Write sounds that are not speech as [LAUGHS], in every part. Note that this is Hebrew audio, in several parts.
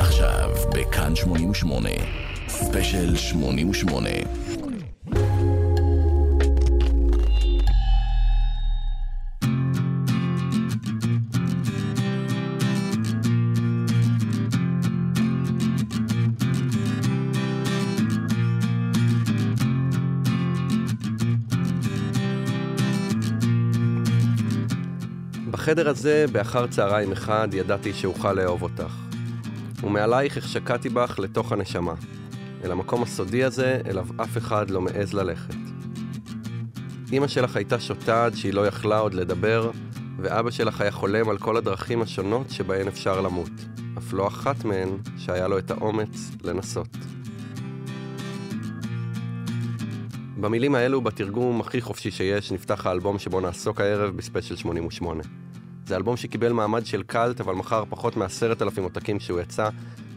עכשיו בכאן 88, ספיישל 88. בחדר הזה, באחר צהריים אחד, ידעתי שאוכל לאהוב אותך. ומעלייך החשקתי בך לתוך הנשמה. אל המקום הסודי הזה, אליו אף אחד לא מעז ללכת. אמא שלך הייתה שותה עד שהיא לא יכלה עוד לדבר, ואבא שלך היה חולם על כל הדרכים השונות שבהן אפשר למות. אף לא אחת מהן שהיה לו את האומץ לנסות. במילים האלו, בתרגום הכי חופשי שיש, נפתח האלבום שבו נעסוק הערב בספיישל 88. זה אלבום שקיבל מעמד של קאלט, אבל מכר פחות מעשרת אלפים עותקים כשהוא יצא.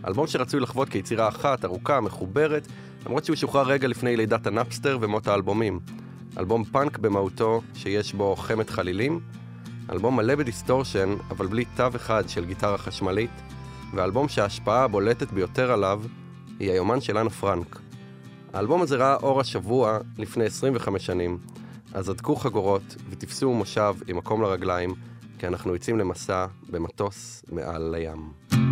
אלבום שרצוי לחוות כיצירה אחת, ארוכה, מחוברת, למרות שהוא שוחרר רגע לפני לידת הנאפסטר ומות האלבומים. אלבום פאנק במהותו, שיש בו חמת חלילים. אלבום מלא בדיסטורשן, אבל בלי תו אחד של גיטרה חשמלית. ואלבום שההשפעה הבולטת ביותר עליו היא היומן של אנה פרנק. האלבום הזה ראה אור השבוע לפני 25 שנים, אז הדקו חגורות ותפסו מושב עם מקום לרגליים, כי אנחנו יוצאים למסע במטוס מעל לים.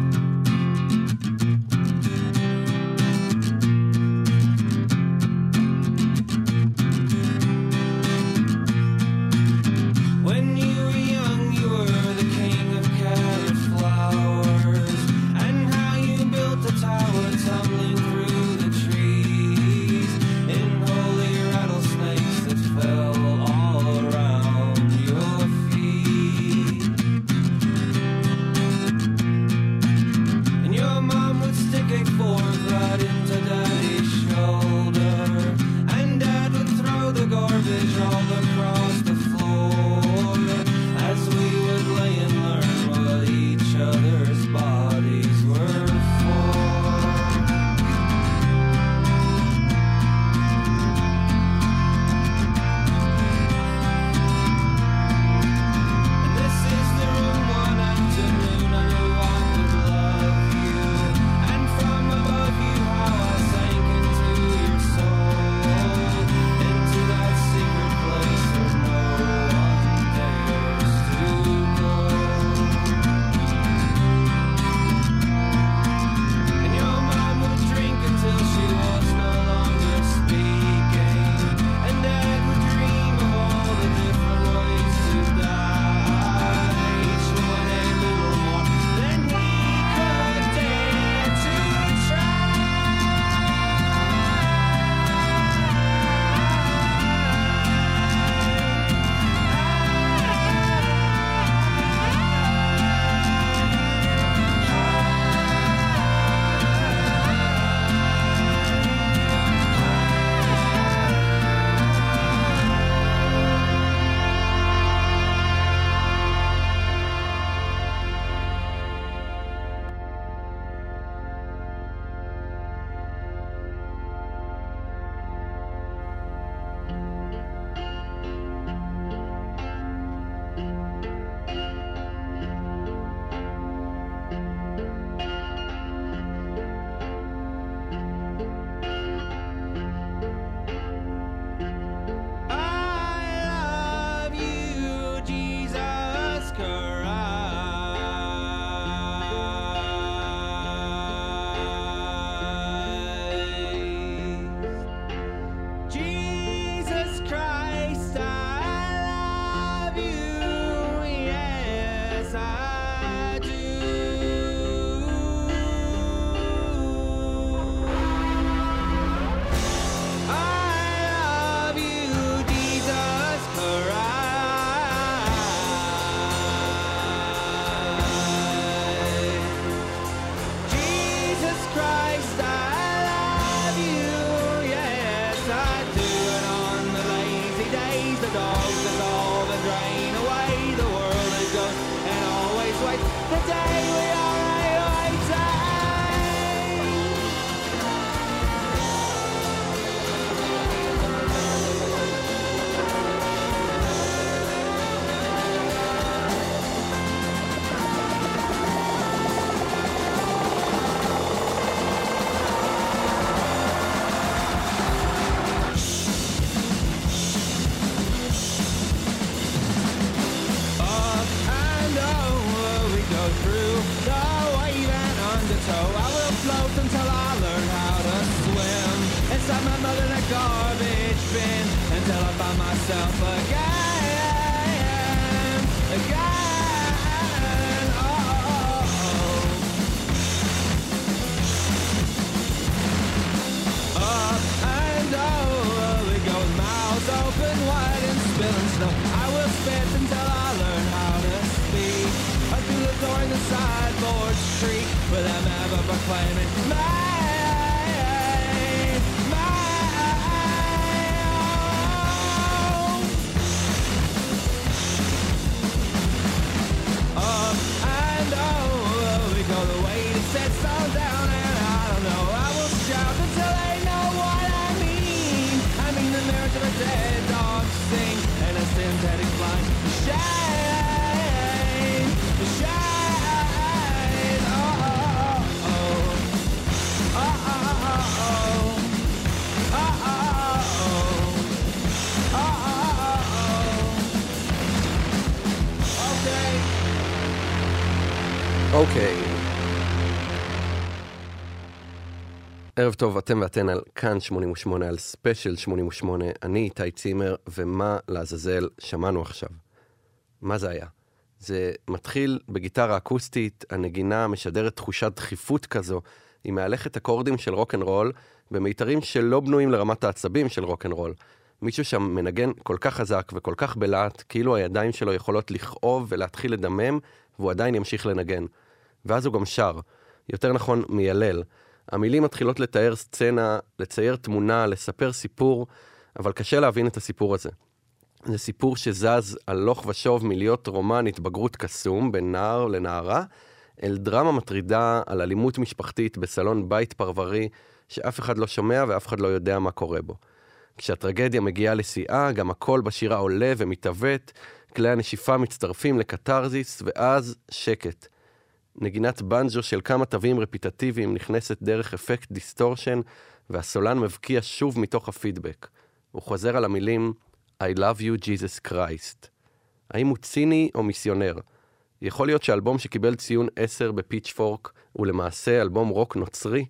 ערב טוב, אתם ואתן על כאן 88, על ספיישל 88. אני איתי צימר, ומה לעזאזל שמענו עכשיו? מה זה היה? זה מתחיל בגיטרה אקוסטית, הנגינה משדרת תחושת דחיפות כזו, היא מהלכת אקורדים של רוקנרול, במיתרים שלא בנויים לרמת העצבים של רוקנרול. מישהו שם מנגן כל כך חזק וכל כך בלהט, כאילו הידיים שלו יכולות לכאוב ולהתחיל לדמם, והוא עדיין ימשיך לנגן. ואז הוא גם שר. יותר נכון, מיילל. המילים מתחילות לתאר סצנה, לצייר תמונה, לספר סיפור, אבל קשה להבין את הסיפור הזה. זה סיפור שזז הלוך ושוב מלהיות רומן התבגרות קסום בין נער לנערה, אל דרמה מטרידה על אלימות משפחתית בסלון בית פרברי, שאף אחד לא שומע ואף אחד לא יודע מה קורה בו. כשהטרגדיה מגיעה לשיאה, גם הקול בשירה עולה ומתעוות, כלי הנשיפה מצטרפים לקתרזיס, ואז שקט. נגינת בנג'ו של כמה תווים רפיטטיביים נכנסת דרך אפקט דיסטורשן, והסולן מבקיע שוב מתוך הפידבק. הוא חוזר על המילים I love you Jesus Christ. האם הוא ציני או מיסיונר? יכול להיות שאלבום שקיבל ציון 10 בפיצ'פורק הוא למעשה אלבום רוק נוצרי?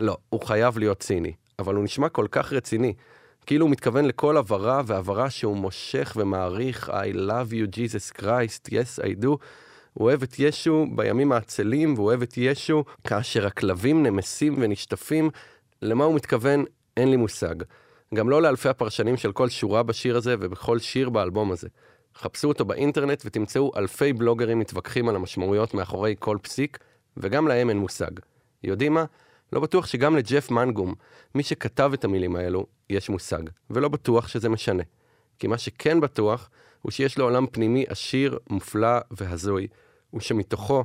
לא, הוא חייב להיות ציני, אבל הוא נשמע כל כך רציני, כאילו הוא מתכוון לכל הברה והברה שהוא מושך ומעריך I love you Jesus Christ, yes I do. הוא אוהב את ישו בימים העצלים, והוא אוהב את ישו כאשר הכלבים נמסים ונשטפים. למה הוא מתכוון? אין לי מושג. גם לא לאלפי הפרשנים של כל שורה בשיר הזה ובכל שיר באלבום הזה. חפשו אותו באינטרנט ותמצאו אלפי בלוגרים מתווכחים על המשמעויות מאחורי כל פסיק, וגם להם אין מושג. יודעים מה? לא בטוח שגם לג'ף מנגום, מי שכתב את המילים האלו, יש מושג. ולא בטוח שזה משנה. כי מה שכן בטוח, הוא שיש לו עולם פנימי עשיר, מופלא והזוי, ושמתוכו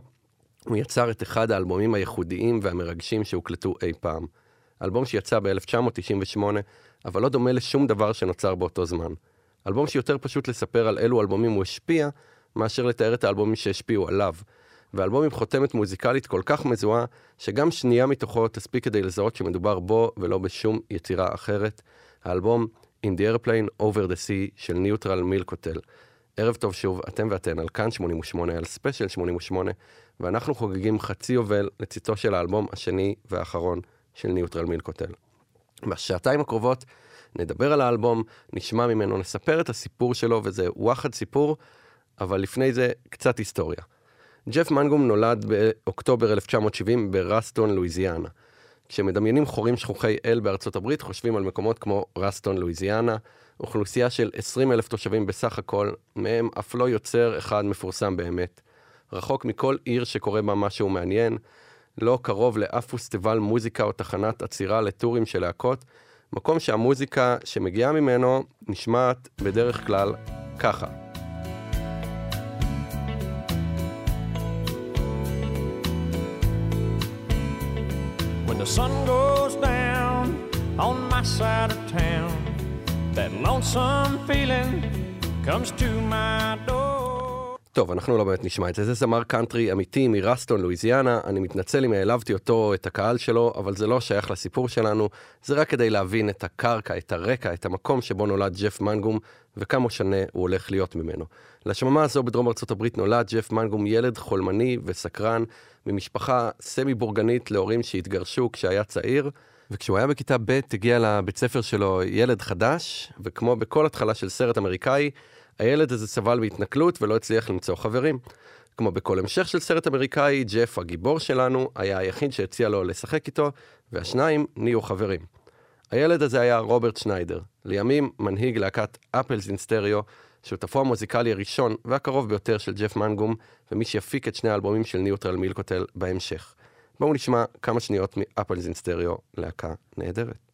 הוא יצר את אחד האלבומים הייחודיים והמרגשים שהוקלטו אי פעם. אלבום שיצא ב-1998, אבל לא דומה לשום דבר שנוצר באותו זמן. אלבום שיותר פשוט לספר על אילו אלבומים הוא השפיע, מאשר לתאר את האלבומים שהשפיעו עליו. ואלבום עם חותמת מוזיקלית כל כך מזוהה, שגם שנייה מתוכו תספיק כדי לזהות שמדובר בו ולא בשום יצירה אחרת. האלבום In the Airplane Over the Sea של Neutral Milk Hotel. ערב טוב שוב, אתם ואתן על כאן 88, על ספיישל 88, ואנחנו חוגגים חצי יובל לצאתו של האלבום השני והאחרון של Neutral Milk Hotel. בשעתיים הקרובות נדבר על האלבום, נשמע ממנו, נספר את הסיפור שלו, וזה וואחד סיפור, אבל לפני זה קצת היסטוריה. ג'ף מנגום נולד באוקטובר 1970 ברסטון, לואיזיאנה. כשמדמיינים חורים שכוחי אל בארצות הברית, חושבים על מקומות כמו רסטון, לואיזיאנה, אוכלוסייה של 20 אלף תושבים בסך הכל, מהם אף לא יוצר אחד מפורסם באמת. רחוק מכל עיר שקורה בה משהו מעניין, לא קרוב לאף פסטיבל מוזיקה או תחנת עצירה לטורים של להקות, מקום שהמוזיקה שמגיעה ממנו נשמעת בדרך כלל ככה. When the sun goes down on my side of town, that lonesome feeling comes to my door. טוב, אנחנו לא באמת נשמע את זה. זה זמר קאנטרי אמיתי מרסטון, לואיזיאנה. אני מתנצל אם העלבתי אותו, את הקהל שלו, אבל זה לא שייך לסיפור שלנו. זה רק כדי להבין את הקרקע, את הרקע, את המקום שבו נולד ג'ף מנגום, וכמה שנה הוא הולך להיות ממנו. לשממה הזו בדרום ארצות הברית נולד ג'ף מנגום ילד חולמני וסקרן, ממשפחה סמי בורגנית להורים שהתגרשו כשהיה צעיר. וכשהוא היה בכיתה ב' הגיע לבית ספר שלו ילד חדש, וכמו בכל התחלה של סרט אמריקאי, הילד הזה סבל בהתנכלות ולא הצליח למצוא חברים. כמו בכל המשך של סרט אמריקאי, ג'ף, הגיבור שלנו, היה היחיד שהציע לו לשחק איתו, והשניים נהיו חברים. הילד הזה היה רוברט שניידר, לימים מנהיג להקת Apples in Stereo, שותפו המוזיקלי הראשון והקרוב ביותר של ג'ף מנגום, ומי שיפיק את שני האלבומים של Neutral Milk Hotel בהמשך. בואו נשמע כמה שניות מ Apples in Stereo, להקה נהדרת.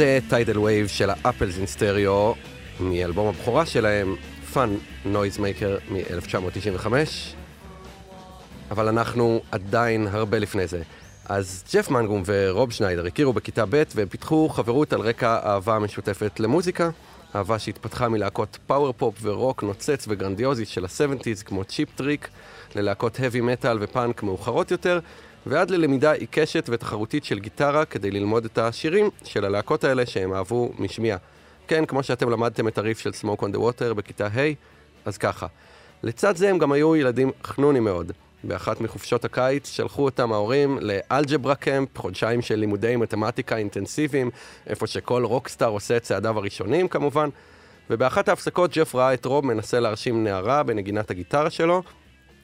זה Tidal Wave של ה Apples in Stereo, מאלבום הבכורה שלהם, Fun Noisemaker מ-1995. אבל אנחנו עדיין הרבה לפני זה. אז ג'ף מנגום ורוב שניידר הכירו בכיתה ב' והם פיתחו חברות על רקע אהבה משותפת למוזיקה, אהבה שהתפתחה מלהקות power pop ורוק נוצץ וגרנדיוזי של ה-70's כמו צ'יפ טריק, ללהקות heavy metal ופאנק מאוחרות יותר, ועד ללמידה עיקשת ותחרותית של גיטרה כדי ללמוד את השירים של הלהקות האלה שהם אהבו משמיעה. כן, כמו שאתם למדתם את הריף של Smoke on the Water בכיתה ה', אז ככה. לצד זה הם גם היו ילדים חנונים מאוד. באחת מחופשות הקיץ שלחו אותם ההורים לאלג'ברה קמפ, חודשיים של לימודי מתמטיקה אינטנסיביים, איפה שכל רוקסטאר עושה את צעדיו הראשונים כמובן, ובאחת ההפסקות ג'ף ראה את רוב מנסה להרשים נערה בנגינת הגיטרה שלו,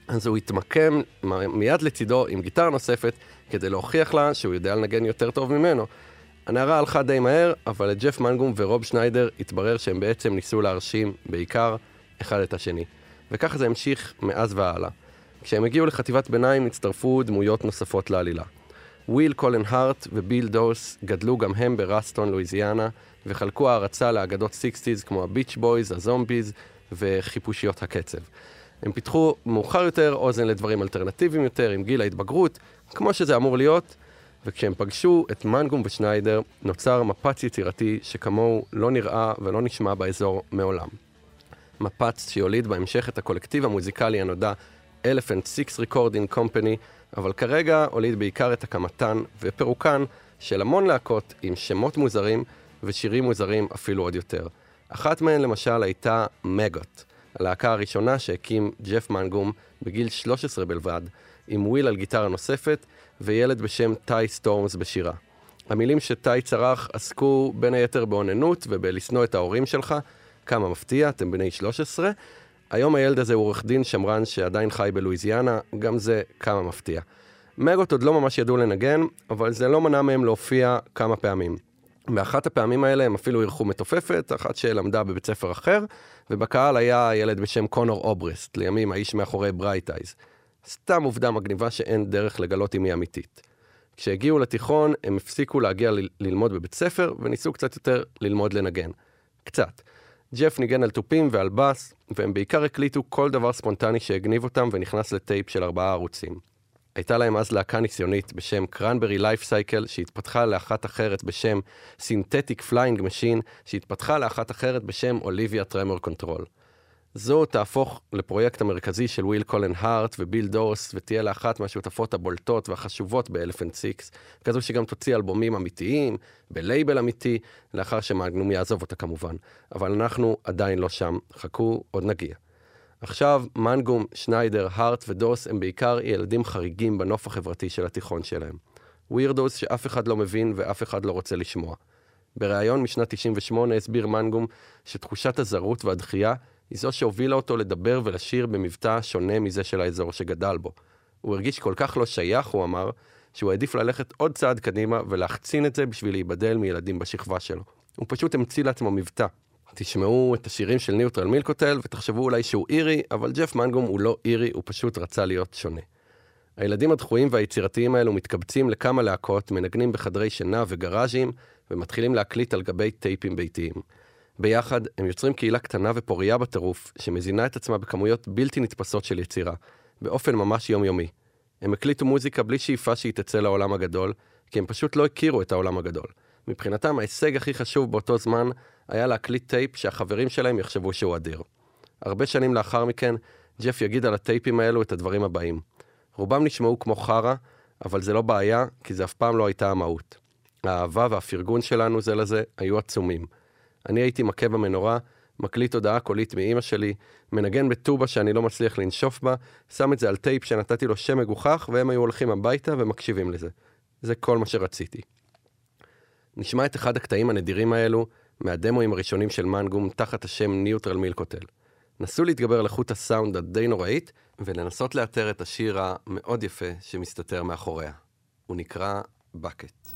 אז הוא התמקם מיד לצידו עם גיטרה נוספת כדי להוכיח לה שהוא יודע לנגן יותר טוב ממנו. הנערה הלכה די מהר, אבל לג'ף מנגום ורוב שניידר התברר שהם בעצם ניסו להרשים בעיקר אחד את השני. וככה זה המשיך מאז והלאה. כשהם הגיעו לחטיבת ביניים הצטרפו דמויות נוספות לעלילה. וויל קולן הארט וביל דורס גדלו גם הם ברסטון, לואיזיאנה, וחלקו הערצה לאגדות 60's כמו הביץ' בויז, הזומביז וחיפושיות הקצב. הם פיתחו מאוחר יותר אוזן לדברים אלטרנטיביים יותר עם גיל ההתבגרות, כמו שזה אמור להיות, וכשהם פגשו את מנגום ושניידר, נוצר מפץ יצירתי שכמוהו לא נראה ולא נשמע באזור מעולם. מפץ שיוליד בהמשך את הקולקטיב המוזיקלי הנודע Elephant Six Recording Company, אבל כרגע הוליד בעיקר את הקמתן ופירוקן של המון להקות עם שמות מוזרים ושירים מוזרים אפילו עוד יותר. אחת מהן למשל הייתה מגוט, הלהקה הראשונה שהקים ג'ף מנגום בגיל 13 בלבד, עם וויל על גיטרה נוספת וילד בשם טי סטורמס בשירה. המילים שטי צרח עסקו בין היתר באוננות ובלשנוא את ההורים שלך, כמה מפתיע, אתם בני 13. היום הילד הזה הוא עורך דין שמרן שעדיין חי בלואיזיאנה, גם זה כמה מפתיע. מגות עוד לא ממש ידעו לנגן, אבל זה לא מנע מהם להופיע כמה פעמים. באחת הפעמים האלה הם אפילו אירחו מתופפת, אחת שלמדה בבית ספר אחר, ובקהל היה ילד בשם קונור אוברסט, לימים האיש מאחורי Bright Eyes. סתם עובדה מגניבה שאין דרך לגלות אם היא אמיתית. כשהגיעו לתיכון, הם הפסיקו להגיע ל- ללמוד בבית ספר, וניסו קצת יותר ללמוד לנגן. קצת. ג'ף ניגן על תופים ועל בס, והם בעיקר הקליטו כל דבר ספונטני שהגניב אותם ונכנס לטייפ של ארבעה ערוצים. הייתה להם אז להקה ניסיונית בשם Cranberry Lifecycle, שהתפתחה לאחת אחרת בשם Synthetic Flying Machine, שהתפתחה לאחת אחרת בשם Olivia Tremor Control. זו תהפוך לפרויקט המרכזי של וויל קולן הארט וביל דוס, ותהיה לאחת מהשותפות הבולטות והחשובות ב Elephant Six, כזו שגם תוציא אלבומים אמיתיים, בלייבל אמיתי, לאחר שמנגום יעזוב אותה כמובן. אבל אנחנו עדיין לא שם, חכו, עוד נגיע. עכשיו, מנגום, שניידר, הארט ודורס הם בעיקר ילדים חריגים בנוף החברתי של התיכון שלהם. ווירדוס שאף אחד לא מבין ואף אחד לא רוצה לשמוע. בריאיון משנת 98 הסביר מנגום שתחושת הזרות והדחייה היא זו שהובילה אותו לדבר ולשיר במבטא שונה מזה של האזור שגדל בו. הוא הרגיש כל כך לא שייך, הוא אמר, שהוא העדיף ללכת עוד צעד קדימה ולהחצין את זה בשביל להיבדל מילדים בשכבה שלו. הוא פשוט המציא לעצמו מבטא. תשמעו את השירים של ניוטרל מילקוטל ותחשבו אולי שהוא אירי, אבל ג'ף מנגום הוא לא אירי, הוא פשוט רצה להיות שונה. הילדים הדחויים והיצירתיים האלו מתקבצים לכמה להקות, מנגנים בחדרי שינה וגראז'ים, ומתחילים להקליט על גבי טייפים ביתיים. ביחד הם יוצרים קהילה קטנה ופורייה בטירוף, שמזינה את עצמה בכמויות בלתי נתפסות של יצירה, באופן ממש יומיומי. הם הקליטו מוזיקה בלי שאיפה שהיא תצא לעולם הגדול, כי הם פשוט לא הכירו את העולם הגדול. מבחינתם ההישג הכי חשוב באותו זמן היה להקליט טייפ שהחברים שלהם יחשבו שהוא אדיר. הרבה שנים לאחר מכן, ג'ף יגיד על הטייפים האלו את הדברים הבאים. רובם נשמעו כמו חרא, אבל זה לא בעיה, כי זה אף פעם לא הייתה המהות. האהבה והפרגון שלנו זה לזה היו עצומים. אני הייתי מכה במנורה, מקליט הודעה קולית מאימא שלי, מנגן בטובה שאני לא מצליח לנשוף בה, שם את זה על טייפ שנתתי לו שם מגוחך, והם היו הולכים הביתה ומקשיבים לזה. זה כל מה שרציתי. נשמע את אחד הקטעים הנדירים האלו מהדמואים הראשונים של מנגום תחת השם ניוטרל מילקוטל. נסו להתגבר על איכות הסאונד הדי נוראית, ולנסות לאתר את השיר המאוד יפה שמסתתר מאחוריה. הוא נקרא בקט.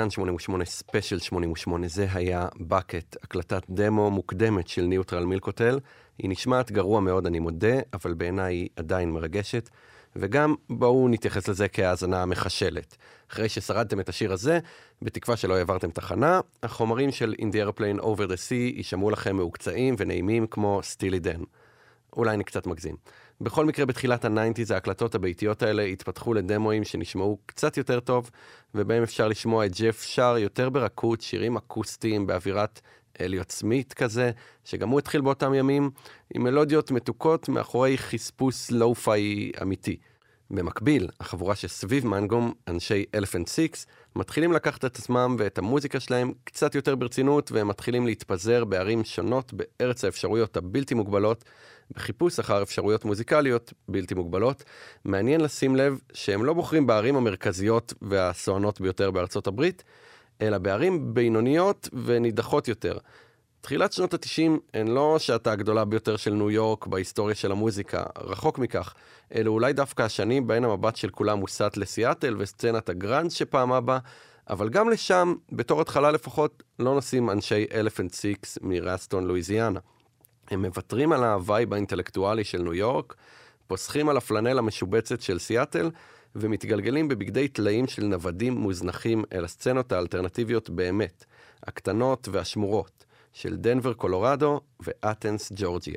כאן 88 ספיישל 88, זה היה Bucket, הקלטת דמו מוקדמת של Neutral Milk Hotel. היא נשמעת גרוע מאוד, אני מודה, אבל בעיניי היא עדיין מרגשת. וגם בואו נתייחס לזה כהאזנה מחשלת. אחרי ששרדתם את השיר הזה, בתקווה שלא העברתם תחנה, החומרים של In the Airplane Over the Sea יישמעו לכם מעוקצעים ונעימים כמו Steely Dan. אולי אני קצת מגזים. בכל מקרה, בתחילת ה nineties ההקלטות הביתיות האלה התפתחו לדמואים שנשמעו קצת יותר טוב, ובהם אפשר לשמוע את ג'ף שר יותר ברכות, שירים אקוסטיים באווירת אליוט סמית כזה, שגם הוא התחיל באותם ימים, עם מלודיות מתוקות מאחורי חספוס lo-fi אמיתי. במקביל, החבורה שסביב מנגום, אנשי Elephant Six, מתחילים לקחת את עצמם ואת המוזיקה שלהם קצת יותר ברצינות, והם מתחילים להתפזר בערים שונות בארץ האפשרויות הבלתי מוגבלות, בחיפוש אחר אפשרויות מוזיקליות בלתי מוגבלות. מעניין לשים לב שהם לא בוחרים בערים המרכזיות והסואנות ביותר בארצות הברית, אלא בערים בינוניות ונידחות יותר. תחילת שנות ה-90 הן לא שעתה הגדולה ביותר של ניו יורק בהיסטוריה של המוזיקה, רחוק מכך. אלו אולי דווקא השנים בהן המבט של כולם מוסט לסיאטל וסצנת הגראנג' שפעמה בה, אבל גם לשם, בתור התחלה לפחות, לא נוסעים אנשי Elephant Six מראסטון, לואיזיאנה. הם מוותרים על ה vibe האינטלקטואלי של ניו יורק, פוסחים על הפלנל המשובצת של סיאטל, ומתגלגלים בבגדי טלאים של נוודים מוזנחים אל הסצנות האלטרנטיביות באמת, הקטנות והשמורות, של דנבר, קולורדו ואתנס, ג'ורג'יה.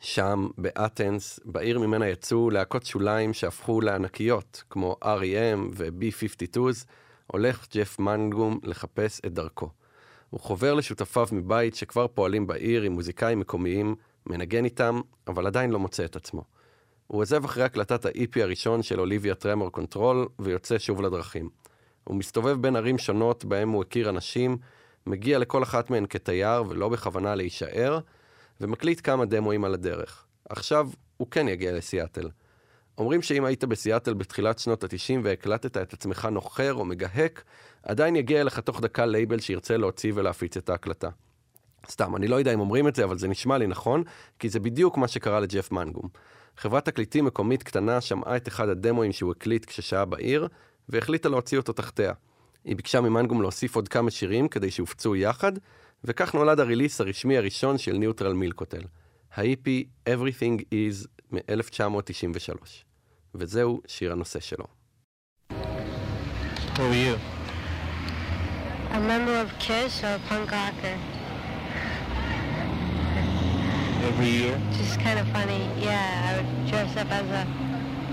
שם, באתנס, בעיר ממנה יצאו להקות שוליים שהפכו לענקיות, כמו R.E.M. ו-B-52's, הולך ג'ף מנגום לחפש את דרכו. הוא חובר לשותפיו מבית שכבר פועלים בעיר עם מוזיקאים מקומיים, מנגן איתם, אבל עדיין לא מוצא את עצמו. הוא עוזב אחרי הקלטת ה-EP הראשון של Olivia Tremor Control, ויוצא שוב לדרכים. הוא מסתובב בין ערים שונות בהם הוא הכיר אנשים, מגיע לכל אחת מהן כתייר ולא בכוונה להישאר, ומקליט כמה דמואים על הדרך. עכשיו הוא כן יגיע לסיאטל. אומרים שאם היית בסיאטל בתחילת שנות ה-90 והקלטת את עצמך נוחר או מגהק, עדיין יגיע אליך תוך דקה לייבל שירצה להוציא ולהפיץ את ההקלטה. סתם, אני לא יודע אם אומרים את זה, אבל זה נשמע לי נכון, כי זה בדיוק מה שקרה לג'ף מנגום. חברת תקליטים מקומית קטנה שמעה את אחד הדמואים שהוא הקליט כששהה בעיר, והחליטה להוציא אותו תחתיה. היא ביקשה ממנגום להוסיף עוד כמה שירים כדי שיופצו יחד, וכך נולד ה release הרשמי הראשון של Neutral Milk Hotel. ה-EP Everything Is מ-1993. וזהו שיר הנושא שלו. Who are you? A member of KISS or a punk rocker. Every year? Just kind of funny. Yeah, I would dress up as a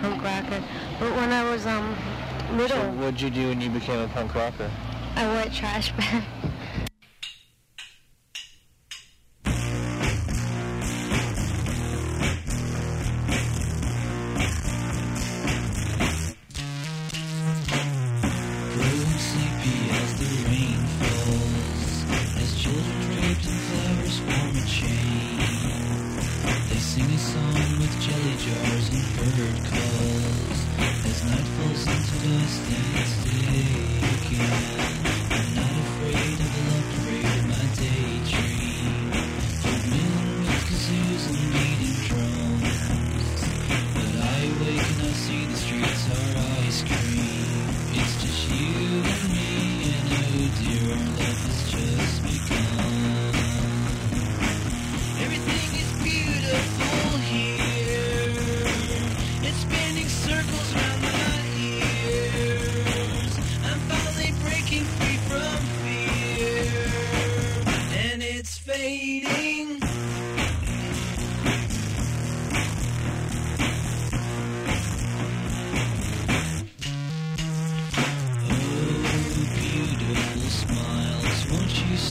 punk rocker. But when I was um So little, what'd you do when you became a punk rocker? I wore a trash bag. [LAUGHS] jars and bird calls, as night falls into dust and it's day again.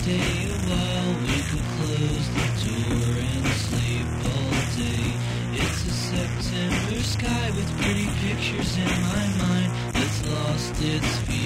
A while? We could close the door and sleep all day. It's a September sky with pretty pictures in my mind that's lost its feeling.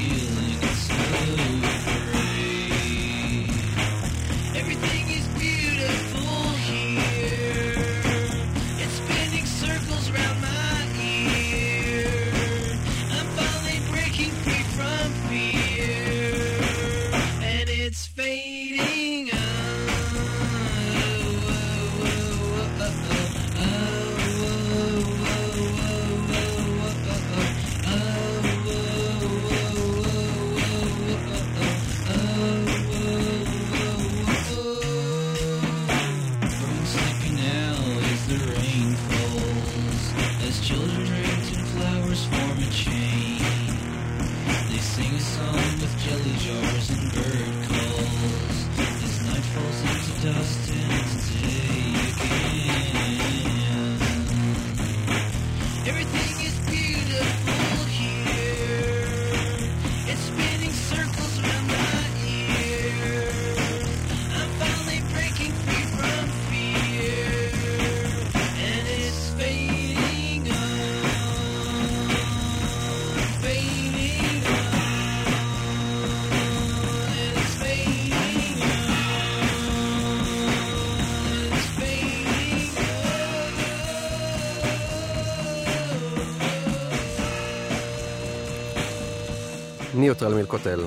Neutral Milk Hotel.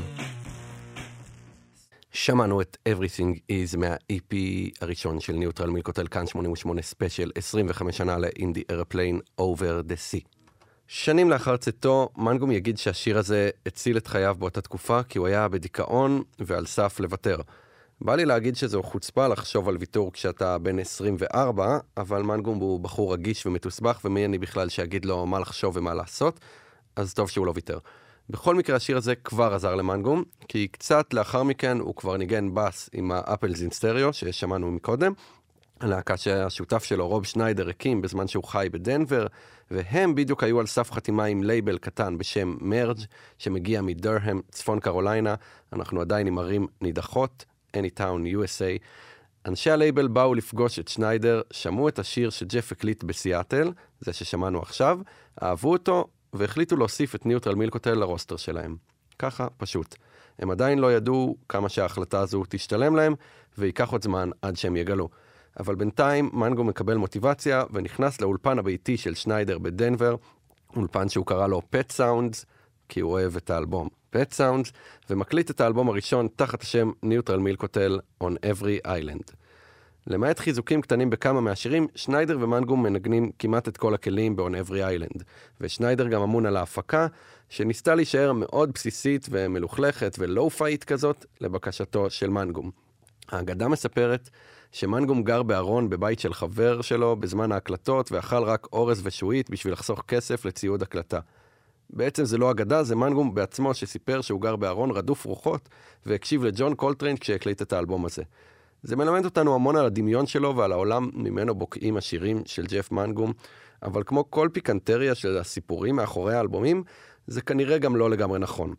שמענו את Everything is מה-EP הראשון של Neutral Milk Hotel כאן 88 ספיישל 25 שנה ל-In the Airplane Over the Sea. שנים לאחר צאתו, מנגום יגיד שהשיר הזה הציל את חייו באותה תקופה כי הוא היה בדיכאון ועל סף לוותר. בא לי להגיד שזו חוצפה לחשוב על ויתור כשאתה בן 24, אבל מנגום הוא בחור רגיש ומתוסבך, ומי אני בכלל שיגיד לו מה לחשוב ומה לעשות, אז טוב שהוא לא ויתר. בכל מקרה, השיר הזה כבר עזר למנגום, כי קצת לאחר מכן הוא כבר ניגן בס עם ה Apples in Stereo, ששמענו מקודם, הלהקה שהשותף שלו, רוב שניידר, הקים בזמן שהוא חי בדנבר, והם בדיוק היו על סף חתימה עם לייבל קטן בשם Merge שמגיע מדרהם, צפון קרוליינה, אנחנו עדיין עם ערים נידחות, Anytown, USA. אנשי הלייבל באו לפגוש את שניידר, שמעו את השיר שג'ף הקליט בסיאטל, זה ששמענו עכשיו, אהבו אותו, והחליטו להוסיף את Neutral Milk Hotel ל roster שלהם. ככה, פשוט. הם עדיין לא ידעו כמה שההחלטה הזו תשתלם להם, וייקח עוד זמן עד שהם יגלו. אבל בינתיים מנגום מקבל מוטיבציה ונכנס לאולפן הביתי של שניידר בדנבר, אולפן שהוא קרא לו Pet Sounds, כי הוא אוהב את האלבום Pet Sounds, ומקליט את האלבום הראשון תחת השם Neutral Milk Hotel On Avery Island. למעט חיזוקים קטנים בכמה מהשירים, שניידר ומנגום מנגנים כמעט את כל הכלים ב-On Every Island, ושניידר גם אמון על ההפקה, שניסתה להישאר מאוד בסיסית ומלוכלכת ולואו-פאית כזאת, לבקשתו של מנגום. האגדה מספרת שמנגום גר בארון בבית של חבר שלו בזמן ההקלטות, ואכל רק אורז ושועית בשביל לחסוך כסף לציוד הקלטה. בעצם זה לא אגדה, זה מנגום בעצמו שסיפר שהוא גר בארון רדוף רוחות, והקשיב לג'ון קולטריין כשהקליט את האלבום הזה. זה מלמד אותנו המון על הדמיון שלו ועל העולם ממנו בוקעים השירים של ג'ף מנגום, אבל כמו כל פיקנטריה של הסיפורים מאחורי האלבומים, זה כנראה גם לא לגמרי נכון.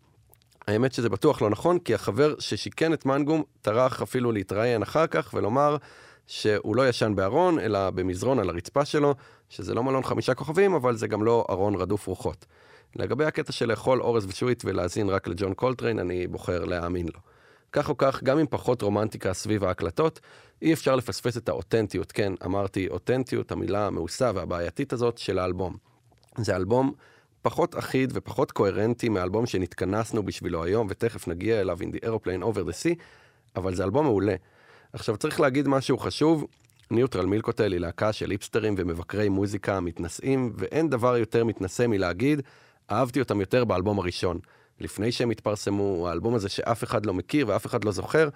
האמת שזה בטוח לא נכון, כי החבר ששיכן את מנגום טרח אפילו להתראיין אחר כך ולומר שהוא לא ישן בארון, אלא במזרון על הרצפה שלו, שזה לא מלון חמישה כוכבים, אבל זה גם לא ארון רדוף רוחות. לגבי הקטע של לאכול אורז ושעועית ולהאזין רק לג'ון קולטריין, אני בוחר להאמין לו. כך או כך, גם עם פחות רומנטיקה סביב ההקלטות, אי אפשר לפספס את האותנטיות, כן, אמרתי אותנטיות, המילה המאוסה והבעייתית הזאת של האלבום. זה אלבום פחות אחיד ופחות קוהרנטי מהאלבום שנתכנסנו בשבילו היום, ותכף נגיע אליו in the aeroplane over the sea, אבל זה אלבום מעולה. עכשיו צריך להגיד משהו חשוב, Neutral Milk Hotel היא להקה של היפסטרים ומבקרי מוזיקה מתנשאים, ואין דבר יותר מתנשא מלהגיד, אהבתי אותם יותר באלבום הראשון. לפני שהם התפרסמו, האלבום הזה שאף אחד לא מכיר ואף אחד לא זוכר,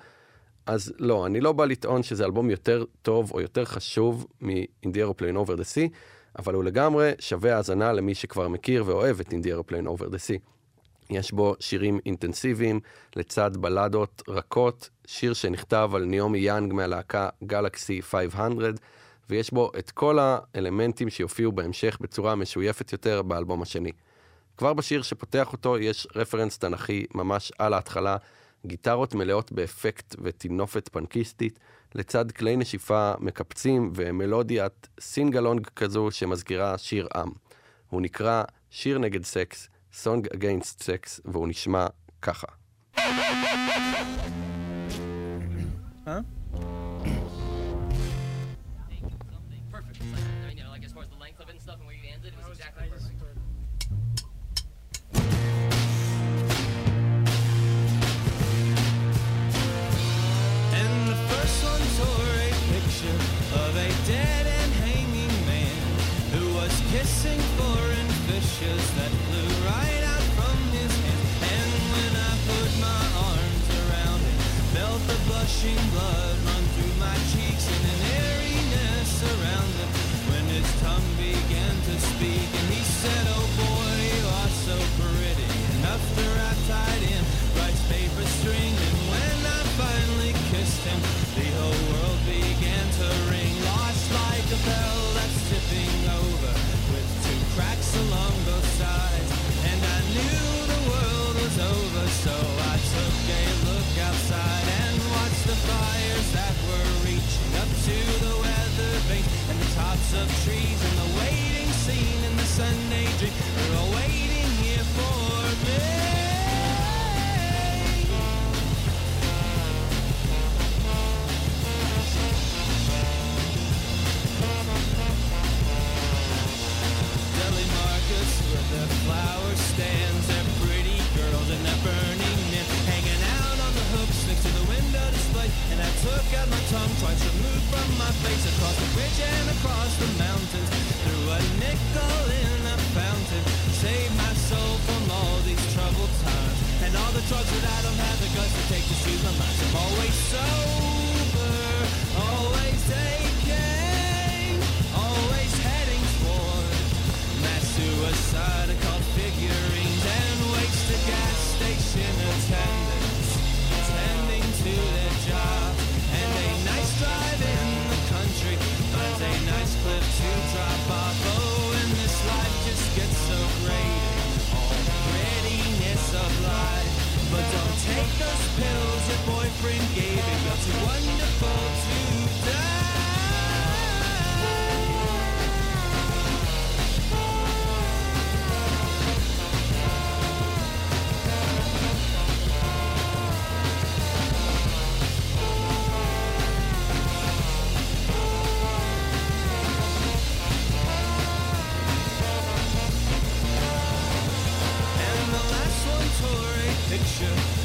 אז לא, אני לא בא לטעון שזה אלבום יותר טוב או יותר חשוב מ-In the Over the Sea, אבל הוא לגמרי שווה האזנה למי שכבר מכיר ואוהב את In the Over the Sea. יש בו שירים אינטנסיביים לצד בלדות רכות, שיר שנכתב על ניומי יאנג מהלהקה גלקסי 500, ויש בו את כל האלמנטים שיופיעו בהמשך בצורה משויפת יותר באלבום השני. כבר בשיר שפותח אותו יש רפרנס תנכי ממש על ההתחלה, גיטרות מלאות באפקט וטינופת פנקיסטית, לצד כלי נשיפה מקפצים ומלודיית singalong כזו שמזכירה שיר עם. הוא נקרא שיר נגד סקס, Song Against Sex, והוא נשמע ככה. perfect. gushing blood. From my face across the bridge and across the mountains. Threw a nickel in a fountain, saved my soul from all these troubled times. And all the drugs that I don't have the guts to take to soothe my mind. I'm always sober, those pills your boyfriend gave him. It's wonderful to die. picture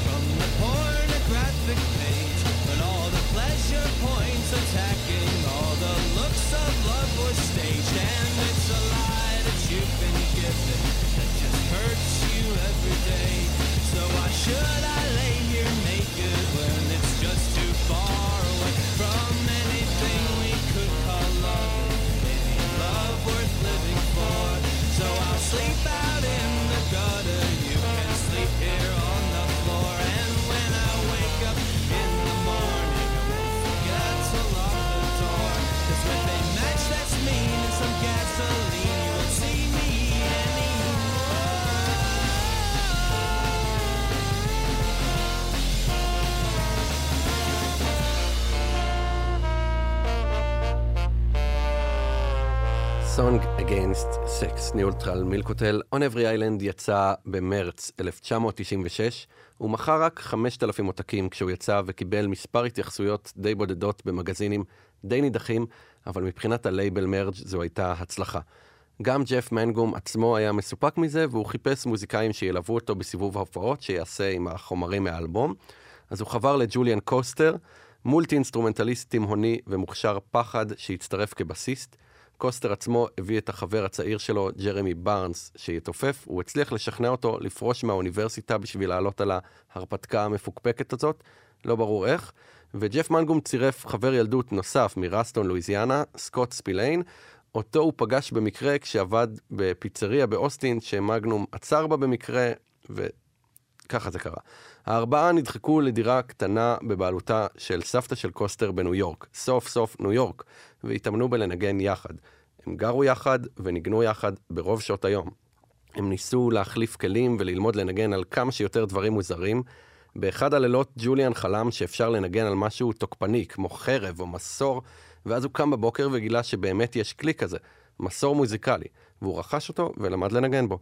points attacking, all the looks of love were staged. And it's a lie that you've been given that just hurts you every day. So why should I lay Song Against Sex, Neutral Milk Hotel, On Avery Island יצא במרץ 1996. הוא מכר רק 5,000 עותקים כשהוא יצא וקיבל מספר התייחסויות די בודדות במגזינים די נידחים, אבל מבחינת הלייבל Merge זו הייתה הצלחה. גם ג'ף מנגום עצמו היה מסופק מזה, והוא חיפש מוזיקאים שילוו אותו בסיבוב ההופעות שיעשה עם החומרים מהאלבום. אז הוא חבר לג'וליאן קוסטר, מולטי אינסטרומנטליסט תימהוני ומוכשר פחד שהצטרף כבסיסט. קוסטר עצמו הביא את החבר הצעיר שלו, ג'רמי בארנס, שיתופף, הוא הצליח לשכנע אותו לפרוש מהאוניברסיטה בשביל לעלות על ההרפתקה המפוקפקת הזאת, לא ברור איך. וג'ף מנגום צירף חבר ילדות נוסף מרסטון, לואיזיאנה, סקוט ספיליין, אותו הוא פגש במקרה כשעבד בפיצריה באוסטין, שמגנום עצר בה במקרה, וככה זה קרה. הארבעה נדחקו לדירה קטנה בבעלותה של סבתא של קוסטר בניו יורק, סוף סוף ניו יורק, והתאמנו בלנגן יחד. הם גרו יחד וניגנו יחד ברוב שעות היום. הם ניסו להחליף כלים וללמוד לנגן על כמה שיותר דברים מוזרים. באחד הלילות ג'וליאן חלם שאפשר לנגן על משהו תוקפני, כמו חרב או מסור, ואז הוא קם בבוקר וגילה שבאמת יש כלי כזה, מסור מוזיקלי, והוא רכש אותו ולמד לנגן בו.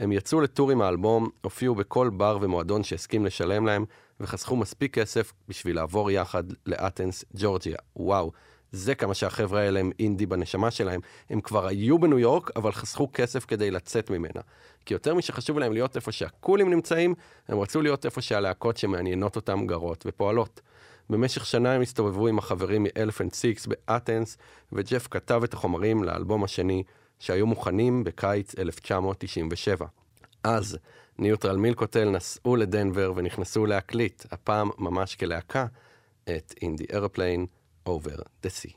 הם יצאו לטור עם האלבום, הופיעו בכל בר ומועדון שהסכים לשלם להם, וחסכו מספיק כסף בשביל לעבור יחד לאתנס, ג'ורג'יה. וואו, זה כמה שהחבר'ה האלה הם אינדי בנשמה שלהם. הם כבר היו בניו יורק, אבל חסכו כסף כדי לצאת ממנה. כי יותר משחשוב להם להיות איפה שהקולים נמצאים, הם רצו להיות איפה שהלהקות שמעניינות אותם גרות ופועלות. במשך שנה הם הסתובבו עם החברים מ-Elephant Six באתנס, וג'ף כתב את החומרים לאלבום השני, שהיו מוכנים בקיץ 1997. אז ניוטרל מילקוטל נסעו לדנבר ונכנסו להקליט, הפעם ממש כלהקה, את In the Airplane Over the Sea.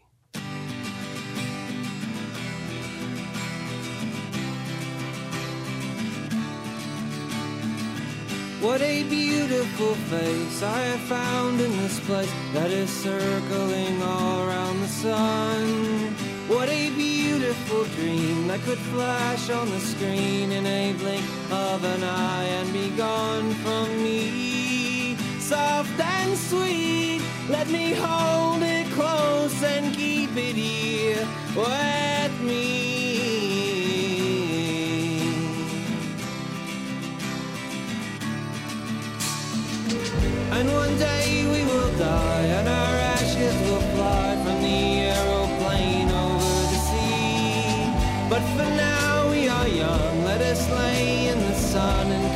What a beautiful face I have found in this place that is circling all around the sun. What a beautiful dream that could flash on the screen in a blink of an eye and be gone from me. Soft and sweet, let me hold it close and keep it here with me. And one day we will die, and our But for now we are young, let us lay in the sun and